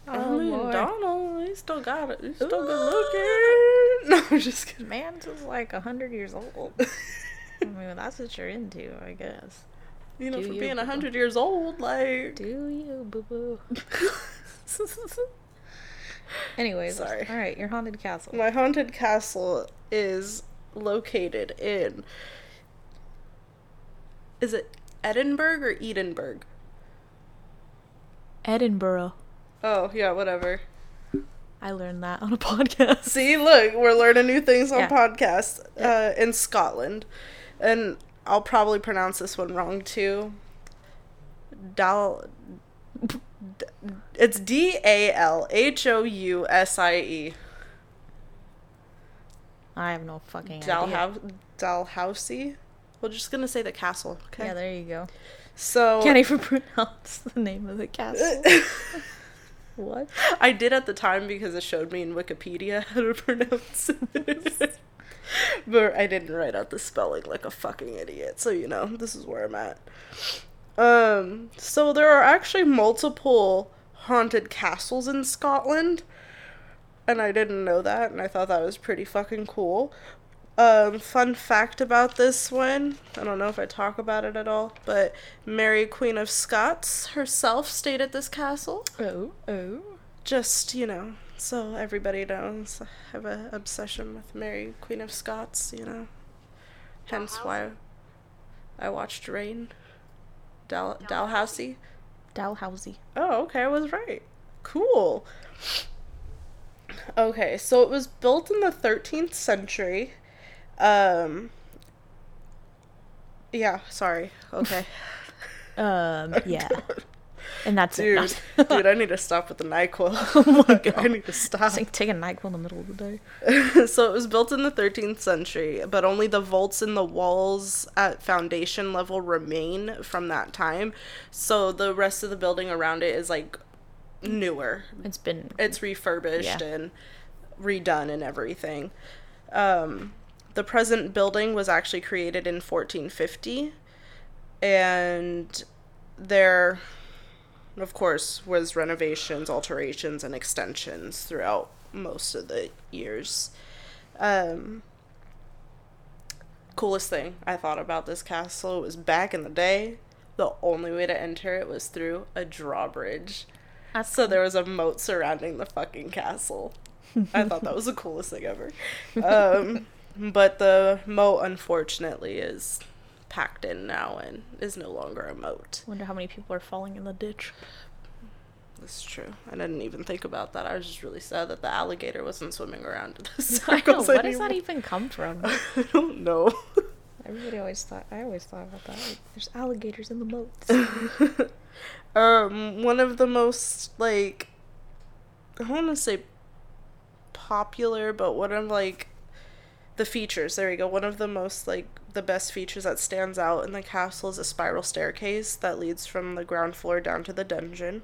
Speaker 2: I
Speaker 1: Oh,
Speaker 2: mean. Donald, he's still got it. He's still good looking. [LAUGHS] No, I'm just kidding.
Speaker 1: Man's is like a hundred years old. [LAUGHS] I mean, that's what you're into, I guess.
Speaker 2: You know,
Speaker 1: Do
Speaker 2: for
Speaker 1: you,
Speaker 2: being a hundred years old, like.
Speaker 1: Do you, boo boo? [LAUGHS] Anyways,
Speaker 2: Sorry.
Speaker 1: All right, your haunted castle.
Speaker 2: My haunted castle is located in. Is it Edinburgh or Edinburgh?
Speaker 1: Edinburgh.
Speaker 2: Oh, yeah, whatever.
Speaker 1: I learned that on a [LAUGHS] podcast.
Speaker 2: See, look, we're learning new things on
Speaker 1: Yeah.
Speaker 2: podcasts. Uh, in Scotland. And I'll probably pronounce this one wrong too. Dal. D- It's D A L H O U S I E.
Speaker 1: I have no fucking idea.
Speaker 2: Dalhou- Dalhousie? We're just gonna say the castle, okay?
Speaker 1: Yeah, there you go.
Speaker 2: so
Speaker 1: Can't even pronounce [LAUGHS] the name of the castle. [LAUGHS] what?
Speaker 2: I did at the time because it showed me in Wikipedia how to pronounce it. [LAUGHS] but I didn't write out the spelling like a fucking idiot. So, you know, this is where I'm at. Um, so there are actually multiple haunted castles in Scotland. And I didn't know that, and I thought that was pretty fucking cool. Um, fun fact about this one, I don't know if I talk about it at all, but Mary Queen of Scots herself stayed at this castle
Speaker 1: Oh, oh.
Speaker 2: just you know so everybody knows i have an obsession with mary queen of scots you know hence why i watched Reign Dal- dalhousie
Speaker 1: Dalhousie.
Speaker 2: oh okay i was right. Cool. Okay so it was built in the 13th century. Um yeah sorry. Okay. [LAUGHS]
Speaker 1: Um, [LAUGHS] yeah. And that's
Speaker 2: dude
Speaker 1: it.
Speaker 2: Dude i need to stop with the nyquil [LAUGHS] [LAUGHS]
Speaker 1: oh my god.
Speaker 2: i need to stop
Speaker 1: It's like taking NyQuil in the middle of the day. [LAUGHS]
Speaker 2: so it was built in the 13th century, but only the vaults and the walls at foundation level remain from that time. So the rest of the building around it is like newer.
Speaker 1: It's been
Speaker 2: It's refurbished
Speaker 1: Yeah.
Speaker 2: and redone and everything. Um, the present building was actually created in 1450, and there, of course, was renovations, alterations, and extensions throughout most of the years. Um, coolest thing I thought about this castle was back in the day, the only way to enter it was through a drawbridge.
Speaker 1: That's
Speaker 2: So there was a moat surrounding the fucking castle. I thought that was the coolest thing ever. [LAUGHS] Um, but the moat, unfortunately, is packed in now and is no longer a moat.
Speaker 1: Wonder how many people are falling in the ditch.
Speaker 2: That's true. I didn't even think about that. I was just really sad that the alligator wasn't swimming around in the [LAUGHS]
Speaker 1: I know,
Speaker 2: circles
Speaker 1: where does that even come from? [LAUGHS]
Speaker 2: I don't know. [LAUGHS]
Speaker 1: Everybody always thought. I always thought about that. Like, there's alligators in the moats.
Speaker 2: um, one of the most like I want to say popular, but one of like the features. There you go. One of the most like the best features that stands out in the castle is a spiral staircase that leads from the ground floor down to the dungeon.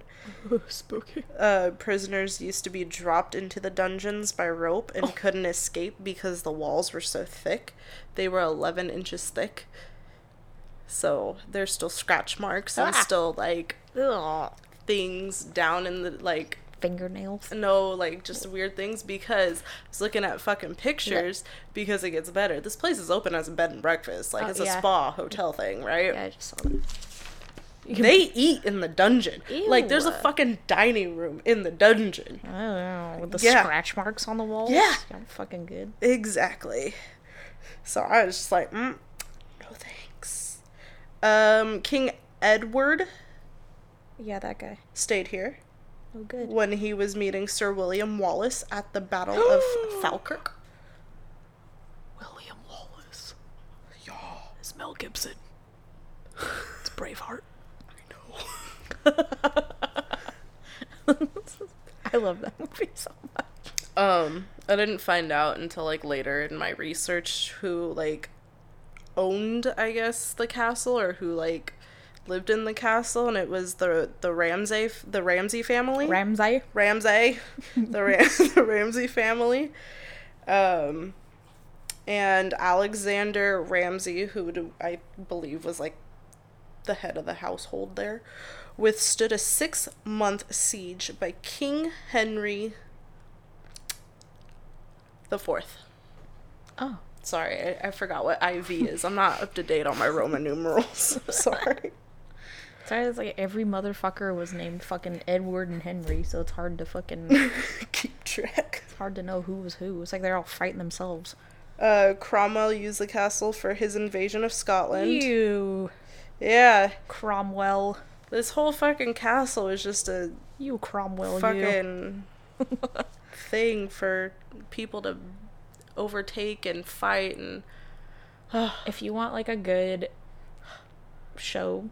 Speaker 2: [LAUGHS]
Speaker 1: Spooky.
Speaker 2: Uh, prisoners used to be dropped into the dungeons by rope and couldn't escape because the walls were so thick. They were 11 inches thick. So there's still scratch marks and
Speaker 1: Ah.
Speaker 2: still like
Speaker 1: Ugh.
Speaker 2: things down in the like
Speaker 1: Fingernails.
Speaker 2: no like just weird things because I was looking at fucking pictures because it gets better. This place is open as a bed and breakfast, like
Speaker 1: Oh,
Speaker 2: it's
Speaker 1: yeah.
Speaker 2: a spa hotel thing, right?
Speaker 1: Yeah, I just saw that.
Speaker 2: They eat in the dungeon. Like there's a fucking dining room in the dungeon.
Speaker 1: I know. With the
Speaker 2: Yeah.
Speaker 1: scratch marks on the walls.
Speaker 2: Yeah.
Speaker 1: Yeah, fucking good.
Speaker 2: Exactly. So I was just like, mm, no thanks. Um, King Edward
Speaker 1: Yeah, that guy.
Speaker 2: stayed here
Speaker 1: Oh, good.
Speaker 2: when he was meeting Sir William Wallace at the Battle of [GASPS] Falkirk.
Speaker 1: William Wallace.
Speaker 2: Yeah,
Speaker 1: It's Mel Gibson. It's Braveheart. I know. [LAUGHS] I love that movie so much.
Speaker 2: Um, I didn't find out until like later in my research who like owned, I guess, the castle or who like lived in the castle, and it was the the Ramsay the Ramsay family.
Speaker 1: Ramsay.
Speaker 2: Ramsay, the Ram- [LAUGHS] the Ramsay family, um, and Alexander Ramsay, who I believe was like the head of the household there, withstood a six month siege by King Henry the Fourth.
Speaker 1: Oh.
Speaker 2: Sorry, I, I forgot what IV is. I'm not up to date on my Roman numerals. [LAUGHS] Sorry.
Speaker 1: Sorry, it's like every motherfucker was named fucking Edward and Henry, so it's hard to fucking [LAUGHS]
Speaker 2: Keep track.
Speaker 1: it's hard to know who was who. It's like they're all fighting themselves.
Speaker 2: Uh, Cromwell used the castle for his invasion of Scotland.
Speaker 1: You
Speaker 2: Yeah,
Speaker 1: Cromwell.
Speaker 2: this whole fucking castle is just a
Speaker 1: You Cromwell you.
Speaker 2: fucking [LAUGHS] thing for people to overtake and fight and [SIGHS]
Speaker 1: if you want like a good show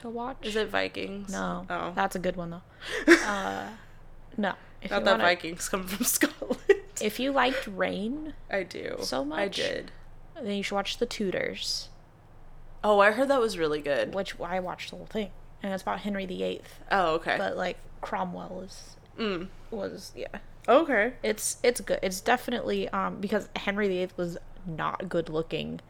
Speaker 1: to watch.
Speaker 2: is it Vikings?
Speaker 1: No.
Speaker 2: Oh.
Speaker 1: That's a good one though. [LAUGHS] uh no. If
Speaker 2: Not that
Speaker 1: wanna-
Speaker 2: Vikings come from [LAUGHS] Scotland.
Speaker 1: If you liked Reign,
Speaker 2: I do.
Speaker 1: So much.
Speaker 2: I did.
Speaker 1: then you should watch The Tudors,
Speaker 2: Oh, I heard that was really good.
Speaker 1: which I watched the whole thing. And it's about Henry VIII.
Speaker 2: Oh, okay.
Speaker 1: But like Cromwell is
Speaker 2: mm.
Speaker 1: was yeah.
Speaker 2: Okay.
Speaker 1: It's it's good. It's definitely um because Henry VIII was not good looking.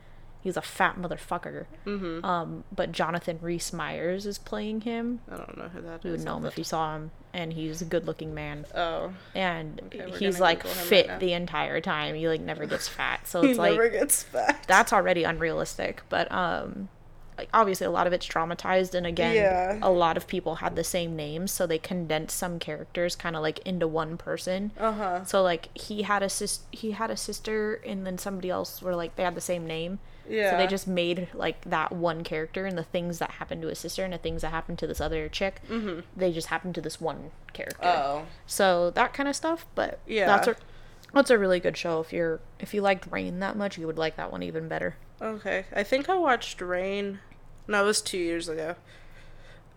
Speaker 1: He's a fat motherfucker.
Speaker 2: Mm-hmm.
Speaker 1: Um, but Jonathan Rhys Myers is playing him.
Speaker 2: I don't know who that is.
Speaker 1: You would know him if you saw him, and he's a good looking man.
Speaker 2: Oh.
Speaker 1: And
Speaker 2: Okay,
Speaker 1: he's like
Speaker 2: him right
Speaker 1: fit the entire time. He like never gets fat, so [LAUGHS]
Speaker 2: He
Speaker 1: it's like
Speaker 2: never gets fat.
Speaker 1: that's already unrealistic. But um, like obviously a lot of it's traumatized, and again,
Speaker 2: Yeah.
Speaker 1: a lot of people had the same names, so they condensed some characters kind of like into one person.
Speaker 2: Uh huh.
Speaker 1: So like he had a sis he had a sister and then somebody else were like they had the same name.
Speaker 2: Yeah.
Speaker 1: So they just made like that one character and the things that happened to his sister and the things that happened to this other chick,
Speaker 2: Mm-hmm.
Speaker 1: they just happened to this one character.
Speaker 2: Oh.
Speaker 1: So that kind of stuff, but
Speaker 2: Yeah.
Speaker 1: that's a that's a really good show. If you're if you liked Reign that much, you would like that one even better.
Speaker 2: Okay. I think I watched Reign. No, it was two years ago.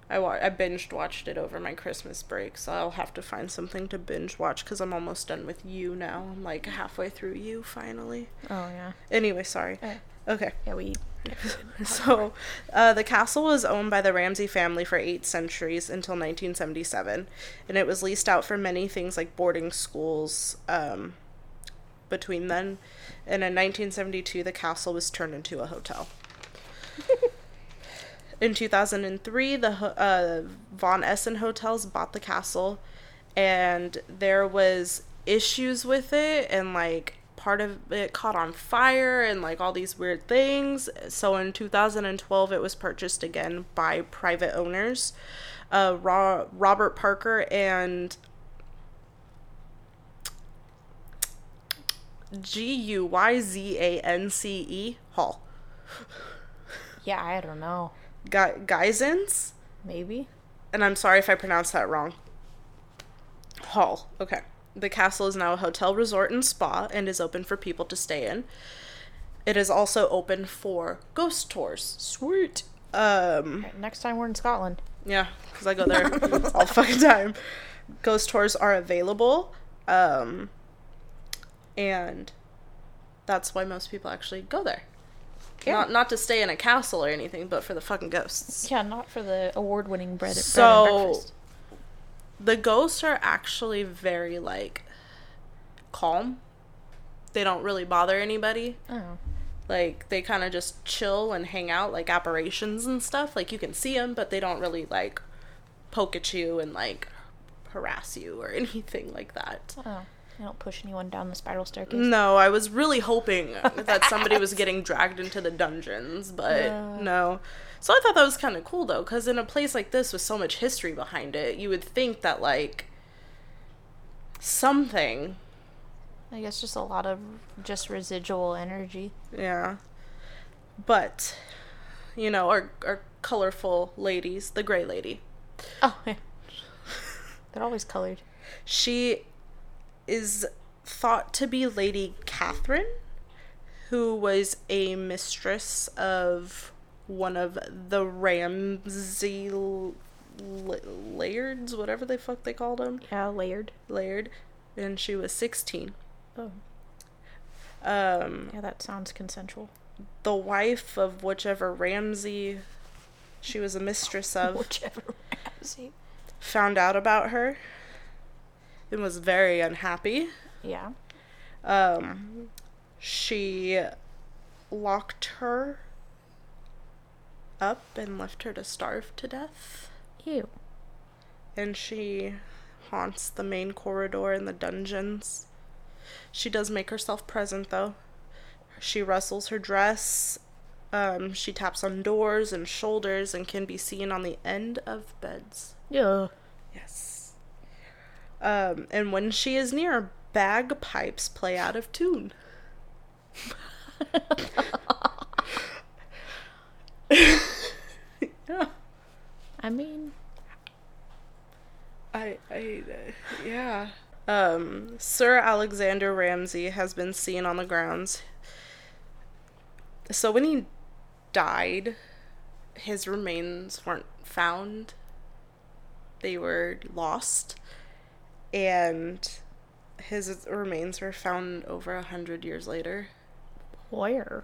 Speaker 2: I wa- I binged watched it over my Christmas break, so I'll have to find something to binge watch because I'm almost done with you now. I'm like halfway through you finally.
Speaker 1: Oh yeah.
Speaker 2: Anyway, sorry.
Speaker 1: Eh.
Speaker 2: Okay.
Speaker 1: Yeah, we [LAUGHS]
Speaker 2: So, uh, the castle was owned by the Ramsay family for eight centuries until 1977, and it was leased out for many things like boarding schools um, between then. And in 1972, the castle was turned into a hotel. [LAUGHS] in 2003, the uh, Von Essen Hotels bought the castle, and there was issues with it and like part of it caught on fire and like all these weird things. So in 2012, it was purchased again by private owners, uh, Ro- Robert Parker and G U Y Z A N C E Hall.
Speaker 1: Yeah, I don't know.
Speaker 2: Gu- Geisens?
Speaker 1: Maybe.
Speaker 2: and I'm sorry if I pronounced that wrong. Hall. Okay. The castle is now a hotel, resort, and spa and is open for people to stay in. It is also open for ghost tours.
Speaker 1: Sweet.
Speaker 2: Um,
Speaker 1: Next time we're in Scotland.
Speaker 2: yeah, because I go there [LAUGHS] all the fucking time. Ghost tours are available. Um, and that's why most people actually go there.
Speaker 1: Yeah.
Speaker 2: Not not to stay in a castle or anything, but for the fucking ghosts.
Speaker 1: Yeah, not for the award-winning bread, bread and
Speaker 2: So-
Speaker 1: breakfast.
Speaker 2: The ghosts are actually very like calm. They don't really bother anybody.
Speaker 1: Oh.
Speaker 2: Like they kind of just chill and hang out like apparitions and stuff. Like you can see them, but they don't really like poke at you and like harass you or [LAUGHS] anything like that.
Speaker 1: Oh. I don't push anyone down the spiral staircase.
Speaker 2: No, I was really hoping that somebody was [LAUGHS] getting dragged into the dungeons, but
Speaker 1: No.
Speaker 2: no. So I thought that was kind of cool though, because in a place like this with so much history behind it, you would think that like something,
Speaker 1: I guess just a lot of just residual energy.
Speaker 2: yeah. But you know, our our colorful ladies, the gray lady,
Speaker 1: Oh, yeah. They're always colored.
Speaker 2: she is thought to be Lady Catherine, who was a mistress of one of the Ramsay L- Lairds, whatever the fuck they called him,
Speaker 1: Yeah, layered.
Speaker 2: Laird, and she was 16.
Speaker 1: Oh.
Speaker 2: Um,
Speaker 1: Yeah, that sounds consensual.
Speaker 2: the wife of whichever Ramsay she was a mistress [LAUGHS] of
Speaker 1: Whichever Ramsay.
Speaker 2: found out about her and was very unhappy.
Speaker 1: Yeah.
Speaker 2: um, she locked her up and left her to starve to death.
Speaker 1: Ew.
Speaker 2: And she haunts the main corridor in the dungeons. She does make herself present though. She rustles her dress. Um, she taps on doors and shoulders and can be seen on the end of beds.
Speaker 1: Yeah.
Speaker 2: Yes. Um, and when she is near, bagpipes play out of tune. [LAUGHS] [LAUGHS]
Speaker 1: I mean,
Speaker 2: I, I, uh, yeah. Um, Sir Alexander Ramsay has been seen on the grounds. So when he died, his remains weren't found. They were lost. And his remains were found over a hundred years later.
Speaker 1: where?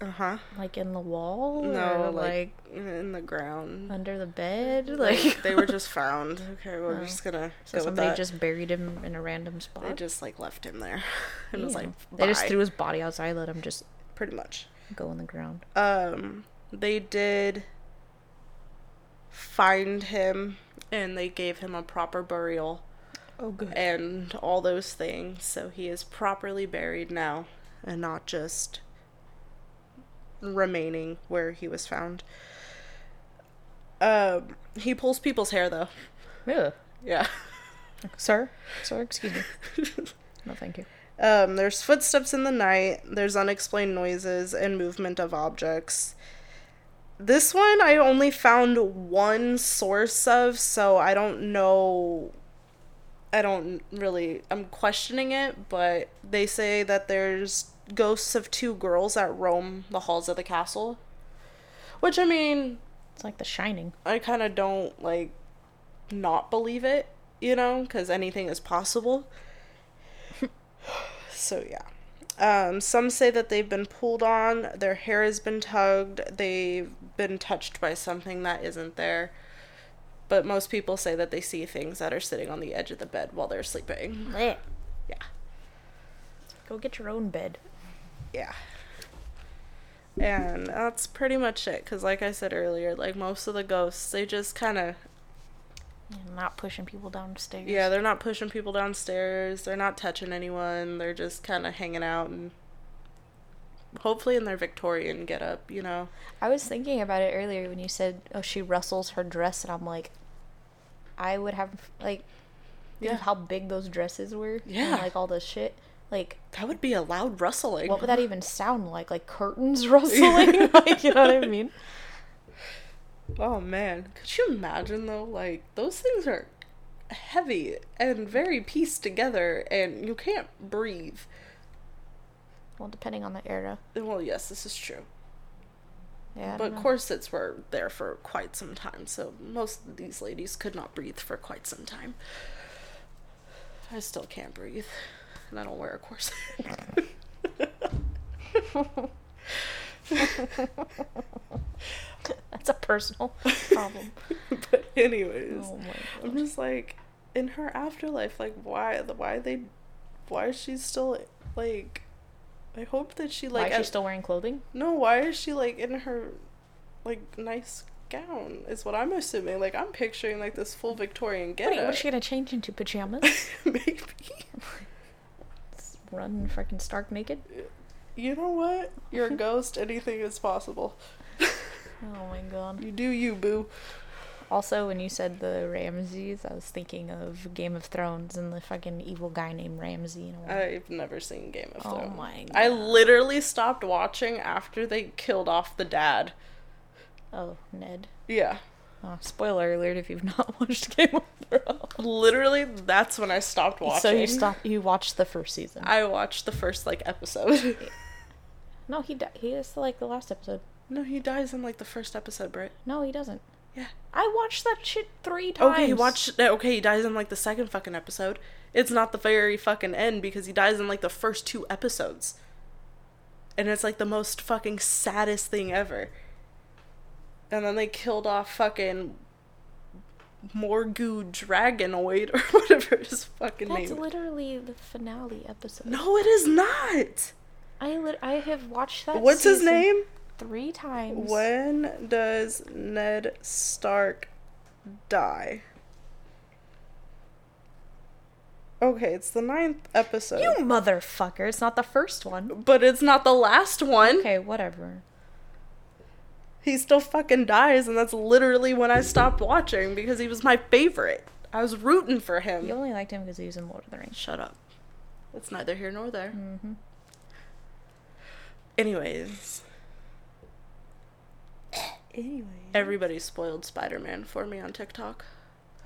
Speaker 2: Uh huh.
Speaker 1: Like in the wall?
Speaker 2: No,
Speaker 1: or
Speaker 2: like, in the ground.
Speaker 1: under the bed?
Speaker 2: Like
Speaker 1: Like [LAUGHS]
Speaker 2: they were [LAUGHS] just found. Okay, we're
Speaker 1: Oh.
Speaker 2: just gonna
Speaker 1: so somebody just buried him in a random spot.
Speaker 2: They just like left him there, [LAUGHS] and was
Speaker 1: Ew.
Speaker 2: like,
Speaker 1: they just threw his body outside, let him just
Speaker 2: pretty much.
Speaker 1: go in the ground.
Speaker 2: Um, they did find him, and they gave him a proper burial
Speaker 1: Oh, good.
Speaker 2: and all those things. So he is properly buried now, and not just remaining where he was found. Um, he pulls people's hair though.
Speaker 1: Yeah.
Speaker 2: Yeah.
Speaker 1: Sir? Sir, excuse me. [LAUGHS] no, thank you.
Speaker 2: Um, there's footsteps in the night, there's unexplained noises and movement of objects. This one I only found one source of, so I don't know. I don't really. I'm questioning it, but they say that there's ghosts of two girls that roam the halls of the castle. Which, I mean,
Speaker 1: It's like The Shining.
Speaker 2: I kind of don't like not believe it, you know, because anything is possible. [LAUGHS] so yeah. Um, some say that they've been pulled on, their hair has been tugged, they've been touched by something that isn't there. But most people say that they see things that are sitting on the edge of the bed while they're sleeping.
Speaker 1: Blech.
Speaker 2: Yeah.
Speaker 1: Go get your own bed.
Speaker 2: Yeah. And that's pretty much it. Because, like I said earlier, like most of the ghosts, they just kind of
Speaker 1: not pushing people downstairs.
Speaker 2: Yeah, they're not pushing people downstairs. They're not touching anyone. They're just kind of hanging out and hopefully in their Victorian get up, you know.
Speaker 1: I was thinking about it earlier when you said, "Oh, she rustles her dress," and I'm like, I would have like,
Speaker 2: Yeah.
Speaker 1: how big those dresses were.
Speaker 2: Yeah.
Speaker 1: And, like all the shit. Like,
Speaker 2: That would be a loud rustling.
Speaker 1: what would that even sound like? Like curtains [LAUGHS] rustling? [LAUGHS] like, you know what I mean?
Speaker 2: Oh man, could you imagine though? Like those things are heavy and very pieced together, and you can't breathe.
Speaker 1: Well, depending on the era.
Speaker 2: Well, yes, this is true.
Speaker 1: Yeah.
Speaker 2: But
Speaker 1: know.
Speaker 2: corsets were there for quite some time, so most of these ladies could not breathe for quite some time. I still can't breathe, and I don't wear a corset. [LAUGHS]
Speaker 1: That's a personal problem. [LAUGHS]
Speaker 2: but anyways,
Speaker 1: oh
Speaker 2: I'm just like in her afterlife, like why why they why is she still like I hope that she like Why
Speaker 1: is she still wearing clothing?
Speaker 2: No, why is she like in her like nice gown? Is what I'm assuming. Like I'm picturing like this full Victorian
Speaker 1: Wait,
Speaker 2: get
Speaker 1: what is she gonna change into pajamas? [LAUGHS]
Speaker 2: Maybe.
Speaker 1: Run freaking stark naked?
Speaker 2: You know what? You're a [LAUGHS] ghost. Anything is possible. [LAUGHS]
Speaker 1: Oh my god.
Speaker 2: You do you, boo.
Speaker 1: Also, when you said the Ramses, I was thinking of Game of Thrones and the fucking evil guy named Ramsay. You know,
Speaker 2: I've never seen Game of
Speaker 1: Oh
Speaker 2: Thrones.
Speaker 1: Oh
Speaker 2: my
Speaker 1: god.
Speaker 2: I literally stopped watching after they killed off the dad.
Speaker 1: oh, Ned.
Speaker 2: Yeah.
Speaker 1: Oh, spoiler alert if you've not [LAUGHS] watched Game of Thrones.
Speaker 2: Literally, that's when I stopped watching.
Speaker 1: So you stopped. You watched the first season.
Speaker 2: I watched the first like episode. [LAUGHS]
Speaker 1: no, he di- he is like the last episode.
Speaker 2: no, he dies in like the first episode, Britt.
Speaker 1: No, he doesn't.
Speaker 2: Yeah.
Speaker 1: I watched that shit three times.
Speaker 2: Okay, he watched. Uh, okay, he dies in like the second fucking episode. It's not the very fucking end because he dies in like the first two episodes. And it's like the most fucking saddest thing ever. And then they killed off fucking Morgu Dragonoid or [LAUGHS] whatever his fucking
Speaker 1: That's
Speaker 2: name.
Speaker 1: That's literally the finale episode.
Speaker 2: no, it is not.
Speaker 1: I lit- I have watched that.
Speaker 2: What's his name?
Speaker 1: Three times.
Speaker 2: When does Ned Stark die? Okay, it's the ninth episode.
Speaker 1: You motherfucker! It's not the first one.
Speaker 2: But it's not the last one.
Speaker 1: Okay, whatever.
Speaker 2: He still fucking dies, and that's literally when I stopped watching because he was my favorite. I was rooting for him.
Speaker 1: You only liked him because he was in Lord of the Rings.
Speaker 2: Shut up. It's neither here nor there.
Speaker 1: Mm-hmm.
Speaker 2: Anyways,
Speaker 1: Anyway.
Speaker 2: everybody spoiled Spider Man for me on TikTok.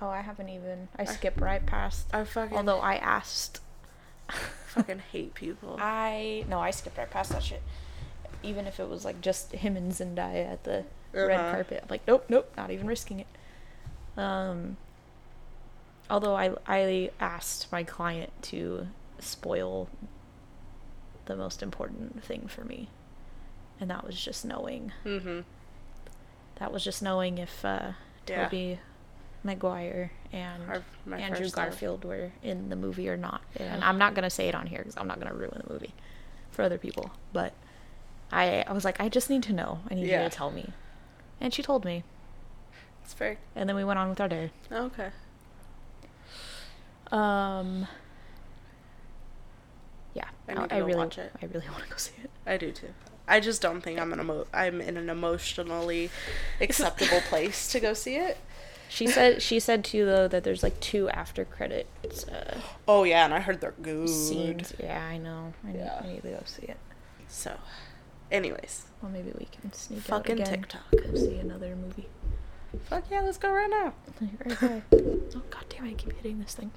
Speaker 1: Oh, I haven't even. I skipped right past.
Speaker 2: I fucking
Speaker 1: Although I asked.
Speaker 2: fucking hate people. [LAUGHS]
Speaker 1: I no, I skipped right past that shit. Even if it was like just him and Zendaya at the red
Speaker 2: Uh-huh.
Speaker 1: carpet, I'm like, nope, nope, not even risking it. Um. Although I I asked my client to spoil the most important thing for me, and that was just knowing.
Speaker 2: Mm-hmm.
Speaker 1: That was just knowing if uh,
Speaker 2: Yeah.
Speaker 1: Tobey Maguire and
Speaker 2: Our-
Speaker 1: Andrew. Garfield were in the movie or not. And I'm not gonna say it on here because I'm not gonna ruin the movie for other people. But I I was like, I just need to know. I need
Speaker 2: Yeah.
Speaker 1: you to tell me. And she told me.
Speaker 2: It's fair.
Speaker 1: And then we went on with our day.
Speaker 2: Okay.
Speaker 1: Um. Yeah,
Speaker 2: I
Speaker 1: I
Speaker 2: go
Speaker 1: really,
Speaker 2: watch it.
Speaker 1: I really want to go see it.
Speaker 2: I do too. I just don't think I'm an emo- I'm in an emotionally acceptable [LAUGHS] place to go see it.
Speaker 1: She said she said too though that there's like two after credits uh,
Speaker 2: Oh yeah, and I heard they're good.
Speaker 1: scenes. Yeah, I know. I,
Speaker 2: Yeah.
Speaker 1: need, I need to go see it.
Speaker 2: So, anyways,
Speaker 1: Well, maybe we can sneak
Speaker 2: Fucking
Speaker 1: out again.
Speaker 2: TikTok.
Speaker 1: Go see another movie.
Speaker 2: fuck yeah, let's go right now. [LAUGHS]
Speaker 1: Right, [LAUGHS] oh god damn it! I keep hitting this thing.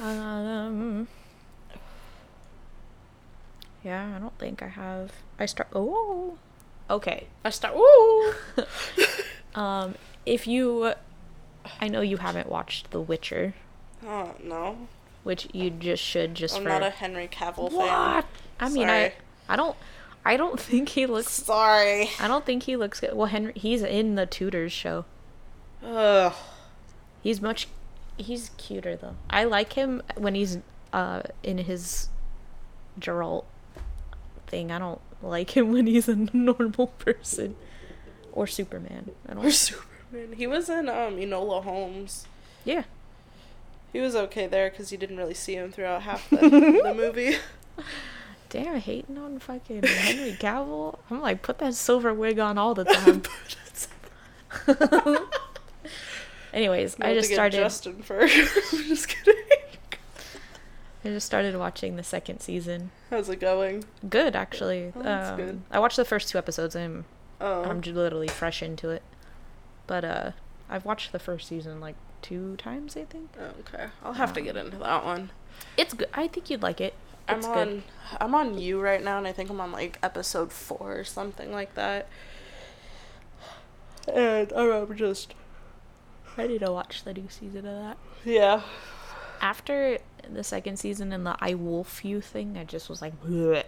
Speaker 1: Um. Yeah, I don't think I have. I start. Oh. Okay.
Speaker 2: I start. Ooh. [LAUGHS]
Speaker 1: Um, if you, I know you haven't watched The Witcher,
Speaker 2: oh no,
Speaker 1: which you just should just
Speaker 2: I'm
Speaker 1: for.
Speaker 2: not a Henry Cavill fan.
Speaker 1: what? I mean,
Speaker 2: Sorry.
Speaker 1: I, I don't, I don't [LAUGHS] think he looks.
Speaker 2: Sorry.
Speaker 1: I don't think he looks good. Well, Henry, he's in the Tudors show.
Speaker 2: Ugh.
Speaker 1: He's much he's cuter though. I like him when he's uh in his Geralt thing. I don't like him [LAUGHS] when he's a normal person or Superman. I don't
Speaker 2: Or Superman. He was in um Enola Holmes.
Speaker 1: Yeah.
Speaker 2: He was okay there because you didn't really see him throughout half [LAUGHS] the, the movie.
Speaker 1: Damn, hating on fucking Henry Cavill. I'm like, put that silver wig on all the [LAUGHS] time. [LAUGHS] Anyways, I just started.
Speaker 2: Justin first. [LAUGHS] I'm just kidding.
Speaker 1: I just started watching the second season.
Speaker 2: How's it going?
Speaker 1: Good, actually.
Speaker 2: Oh, that's
Speaker 1: um,
Speaker 2: good.
Speaker 1: I watched the first two episodes. I'm
Speaker 2: Oh,
Speaker 1: I'm literally fresh into it, but uh, I've watched the first season like two times. I think
Speaker 2: okay. I'll have to get into that one.
Speaker 1: it's good. I think you'd like it.
Speaker 2: I'm
Speaker 1: It's
Speaker 2: on
Speaker 1: good.
Speaker 2: I'm on you right now, and I think I'm on like episode four or something like that. And I'm just
Speaker 1: Ready to watch the new season of that.
Speaker 2: yeah.
Speaker 1: After the second season and the I Wolf You thing, I just was like, Bleh.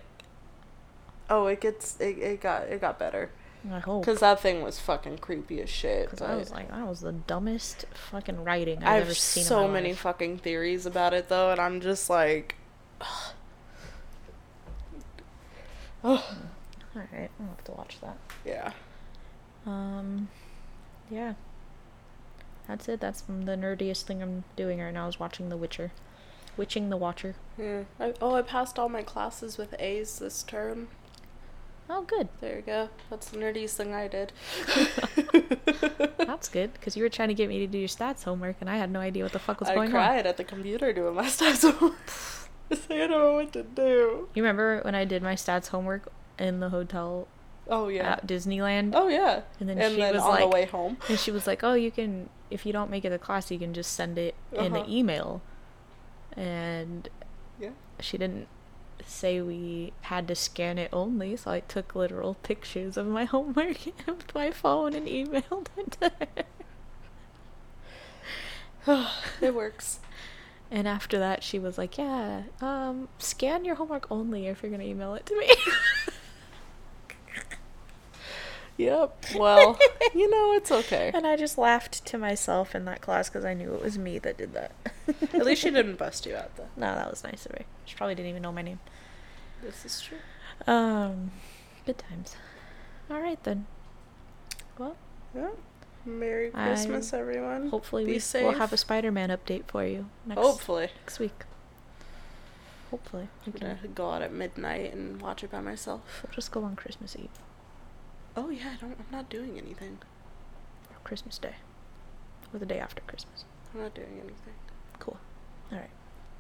Speaker 2: Oh, it gets it, it got it got better
Speaker 1: I hope.
Speaker 2: because that thing was fucking creepy as shit.
Speaker 1: Because I was like, that was the dumbest fucking writing I've
Speaker 2: I have
Speaker 1: ever seen.
Speaker 2: so
Speaker 1: in my
Speaker 2: many fucking theories about it though, and I'm just like,
Speaker 1: All right, I'll have to watch that.
Speaker 2: yeah.
Speaker 1: Um, yeah. That's it. That's the nerdiest thing I'm doing right now is watching The Witcher. Witching the Watcher.
Speaker 2: Yeah. I, oh, I passed all my classes with A's this term.
Speaker 1: Oh, good.
Speaker 2: There you go. That's the nerdiest thing I did. [LAUGHS] [LAUGHS]
Speaker 1: That's good because you were trying to get me to do your stats homework and I had no idea what the fuck was
Speaker 2: I
Speaker 1: going on.
Speaker 2: I cried at the computer doing my stats homework. [LAUGHS] [LAUGHS] I don't know what to do.
Speaker 1: You remember when I did my stats homework in the hotel
Speaker 2: Oh yeah.
Speaker 1: at Disneyland?
Speaker 2: Oh yeah.
Speaker 1: And then
Speaker 2: and
Speaker 1: she
Speaker 2: then
Speaker 1: was
Speaker 2: on the way home. [LAUGHS]
Speaker 1: And she was like, "Oh, you can if you don't make it to class, you can just send it in
Speaker 2: Uh-huh.
Speaker 1: an email." And
Speaker 2: Yeah.
Speaker 1: she didn't say we had to scan it only, so I took literal pictures of my [LAUGHS] homework with my phone and emailed it to her. [SIGHS]
Speaker 2: It works.
Speaker 1: And after that, she was like, "Yeah, um, scan your homework only if you're gonna email it to me." [LAUGHS]
Speaker 2: Yep. Well, you know it's okay.
Speaker 1: and I just laughed to myself in that class because I knew it was me that did that.
Speaker 2: At least she didn't bust you out though.
Speaker 1: No, that was nice of her. She probably didn't even know my name.
Speaker 2: This is true.
Speaker 1: Um, good times. All right then. Well,
Speaker 2: Yeah. Merry
Speaker 1: I-
Speaker 2: Christmas, everyone.
Speaker 1: hopefully
Speaker 2: Be
Speaker 1: we will have a Spider-Man update for you next
Speaker 2: Hopefully.
Speaker 1: next week. Hopefully,
Speaker 2: I'm gonna go out at midnight and watch it by myself.
Speaker 1: we'll just go on Christmas Eve
Speaker 2: Oh yeah, I don't. I'm not doing anything.
Speaker 1: or Christmas Day, or the day after Christmas.
Speaker 2: I'm not doing anything.
Speaker 1: Cool. All right,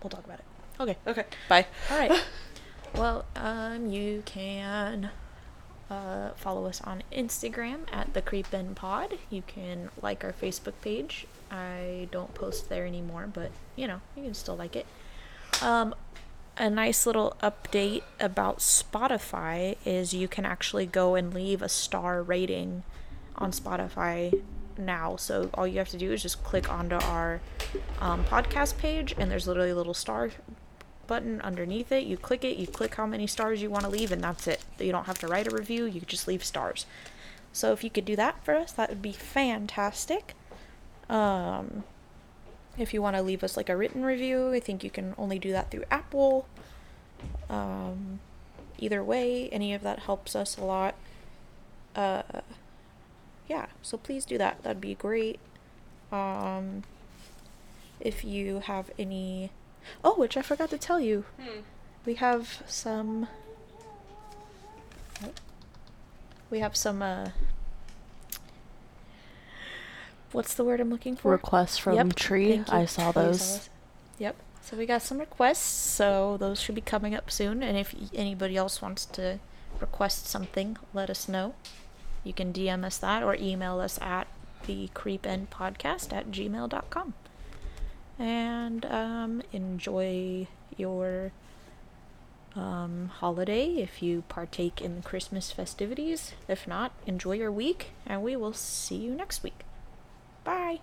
Speaker 1: we'll talk about it. Okay.
Speaker 2: Okay. Bye.
Speaker 1: All right. [LAUGHS] well, um, you can uh, follow us on Instagram at the Creep End Pod. You can like our Facebook page. I don't post there anymore, but you know you can still like it. Um, a nice little update about Spotify is you can actually go and leave a star rating on Spotify now. So all you have to do is just click onto our um, podcast page, and there's literally a little star button underneath it. You click it, you click how many stars you want to leave, and that's it. You don't have to write a review, you just leave stars. So if you could do that for us, that would be fantastic. Um, if you want to leave us like a written review, I think you can only do that through Apple. Um, either way, any of that helps us a lot. Uh, yeah, so please do that. That'd be great. Um, if you have any Oh, which I forgot to tell you.
Speaker 2: Hmm.
Speaker 1: We have some. We have some. uh What's the word I'm looking for?
Speaker 2: Requests from
Speaker 1: Yep,
Speaker 2: Tree.
Speaker 1: thank you.
Speaker 2: I saw those.
Speaker 1: Yep. So we got some requests. So those should be coming up soon. And if anybody else wants to request something, let us know. You can DM us that or email us at the creependpodcast at gmail.com. And um, enjoy your um, holiday if you partake in the Christmas festivities. If not, enjoy your week, and we will see you next week. Bye.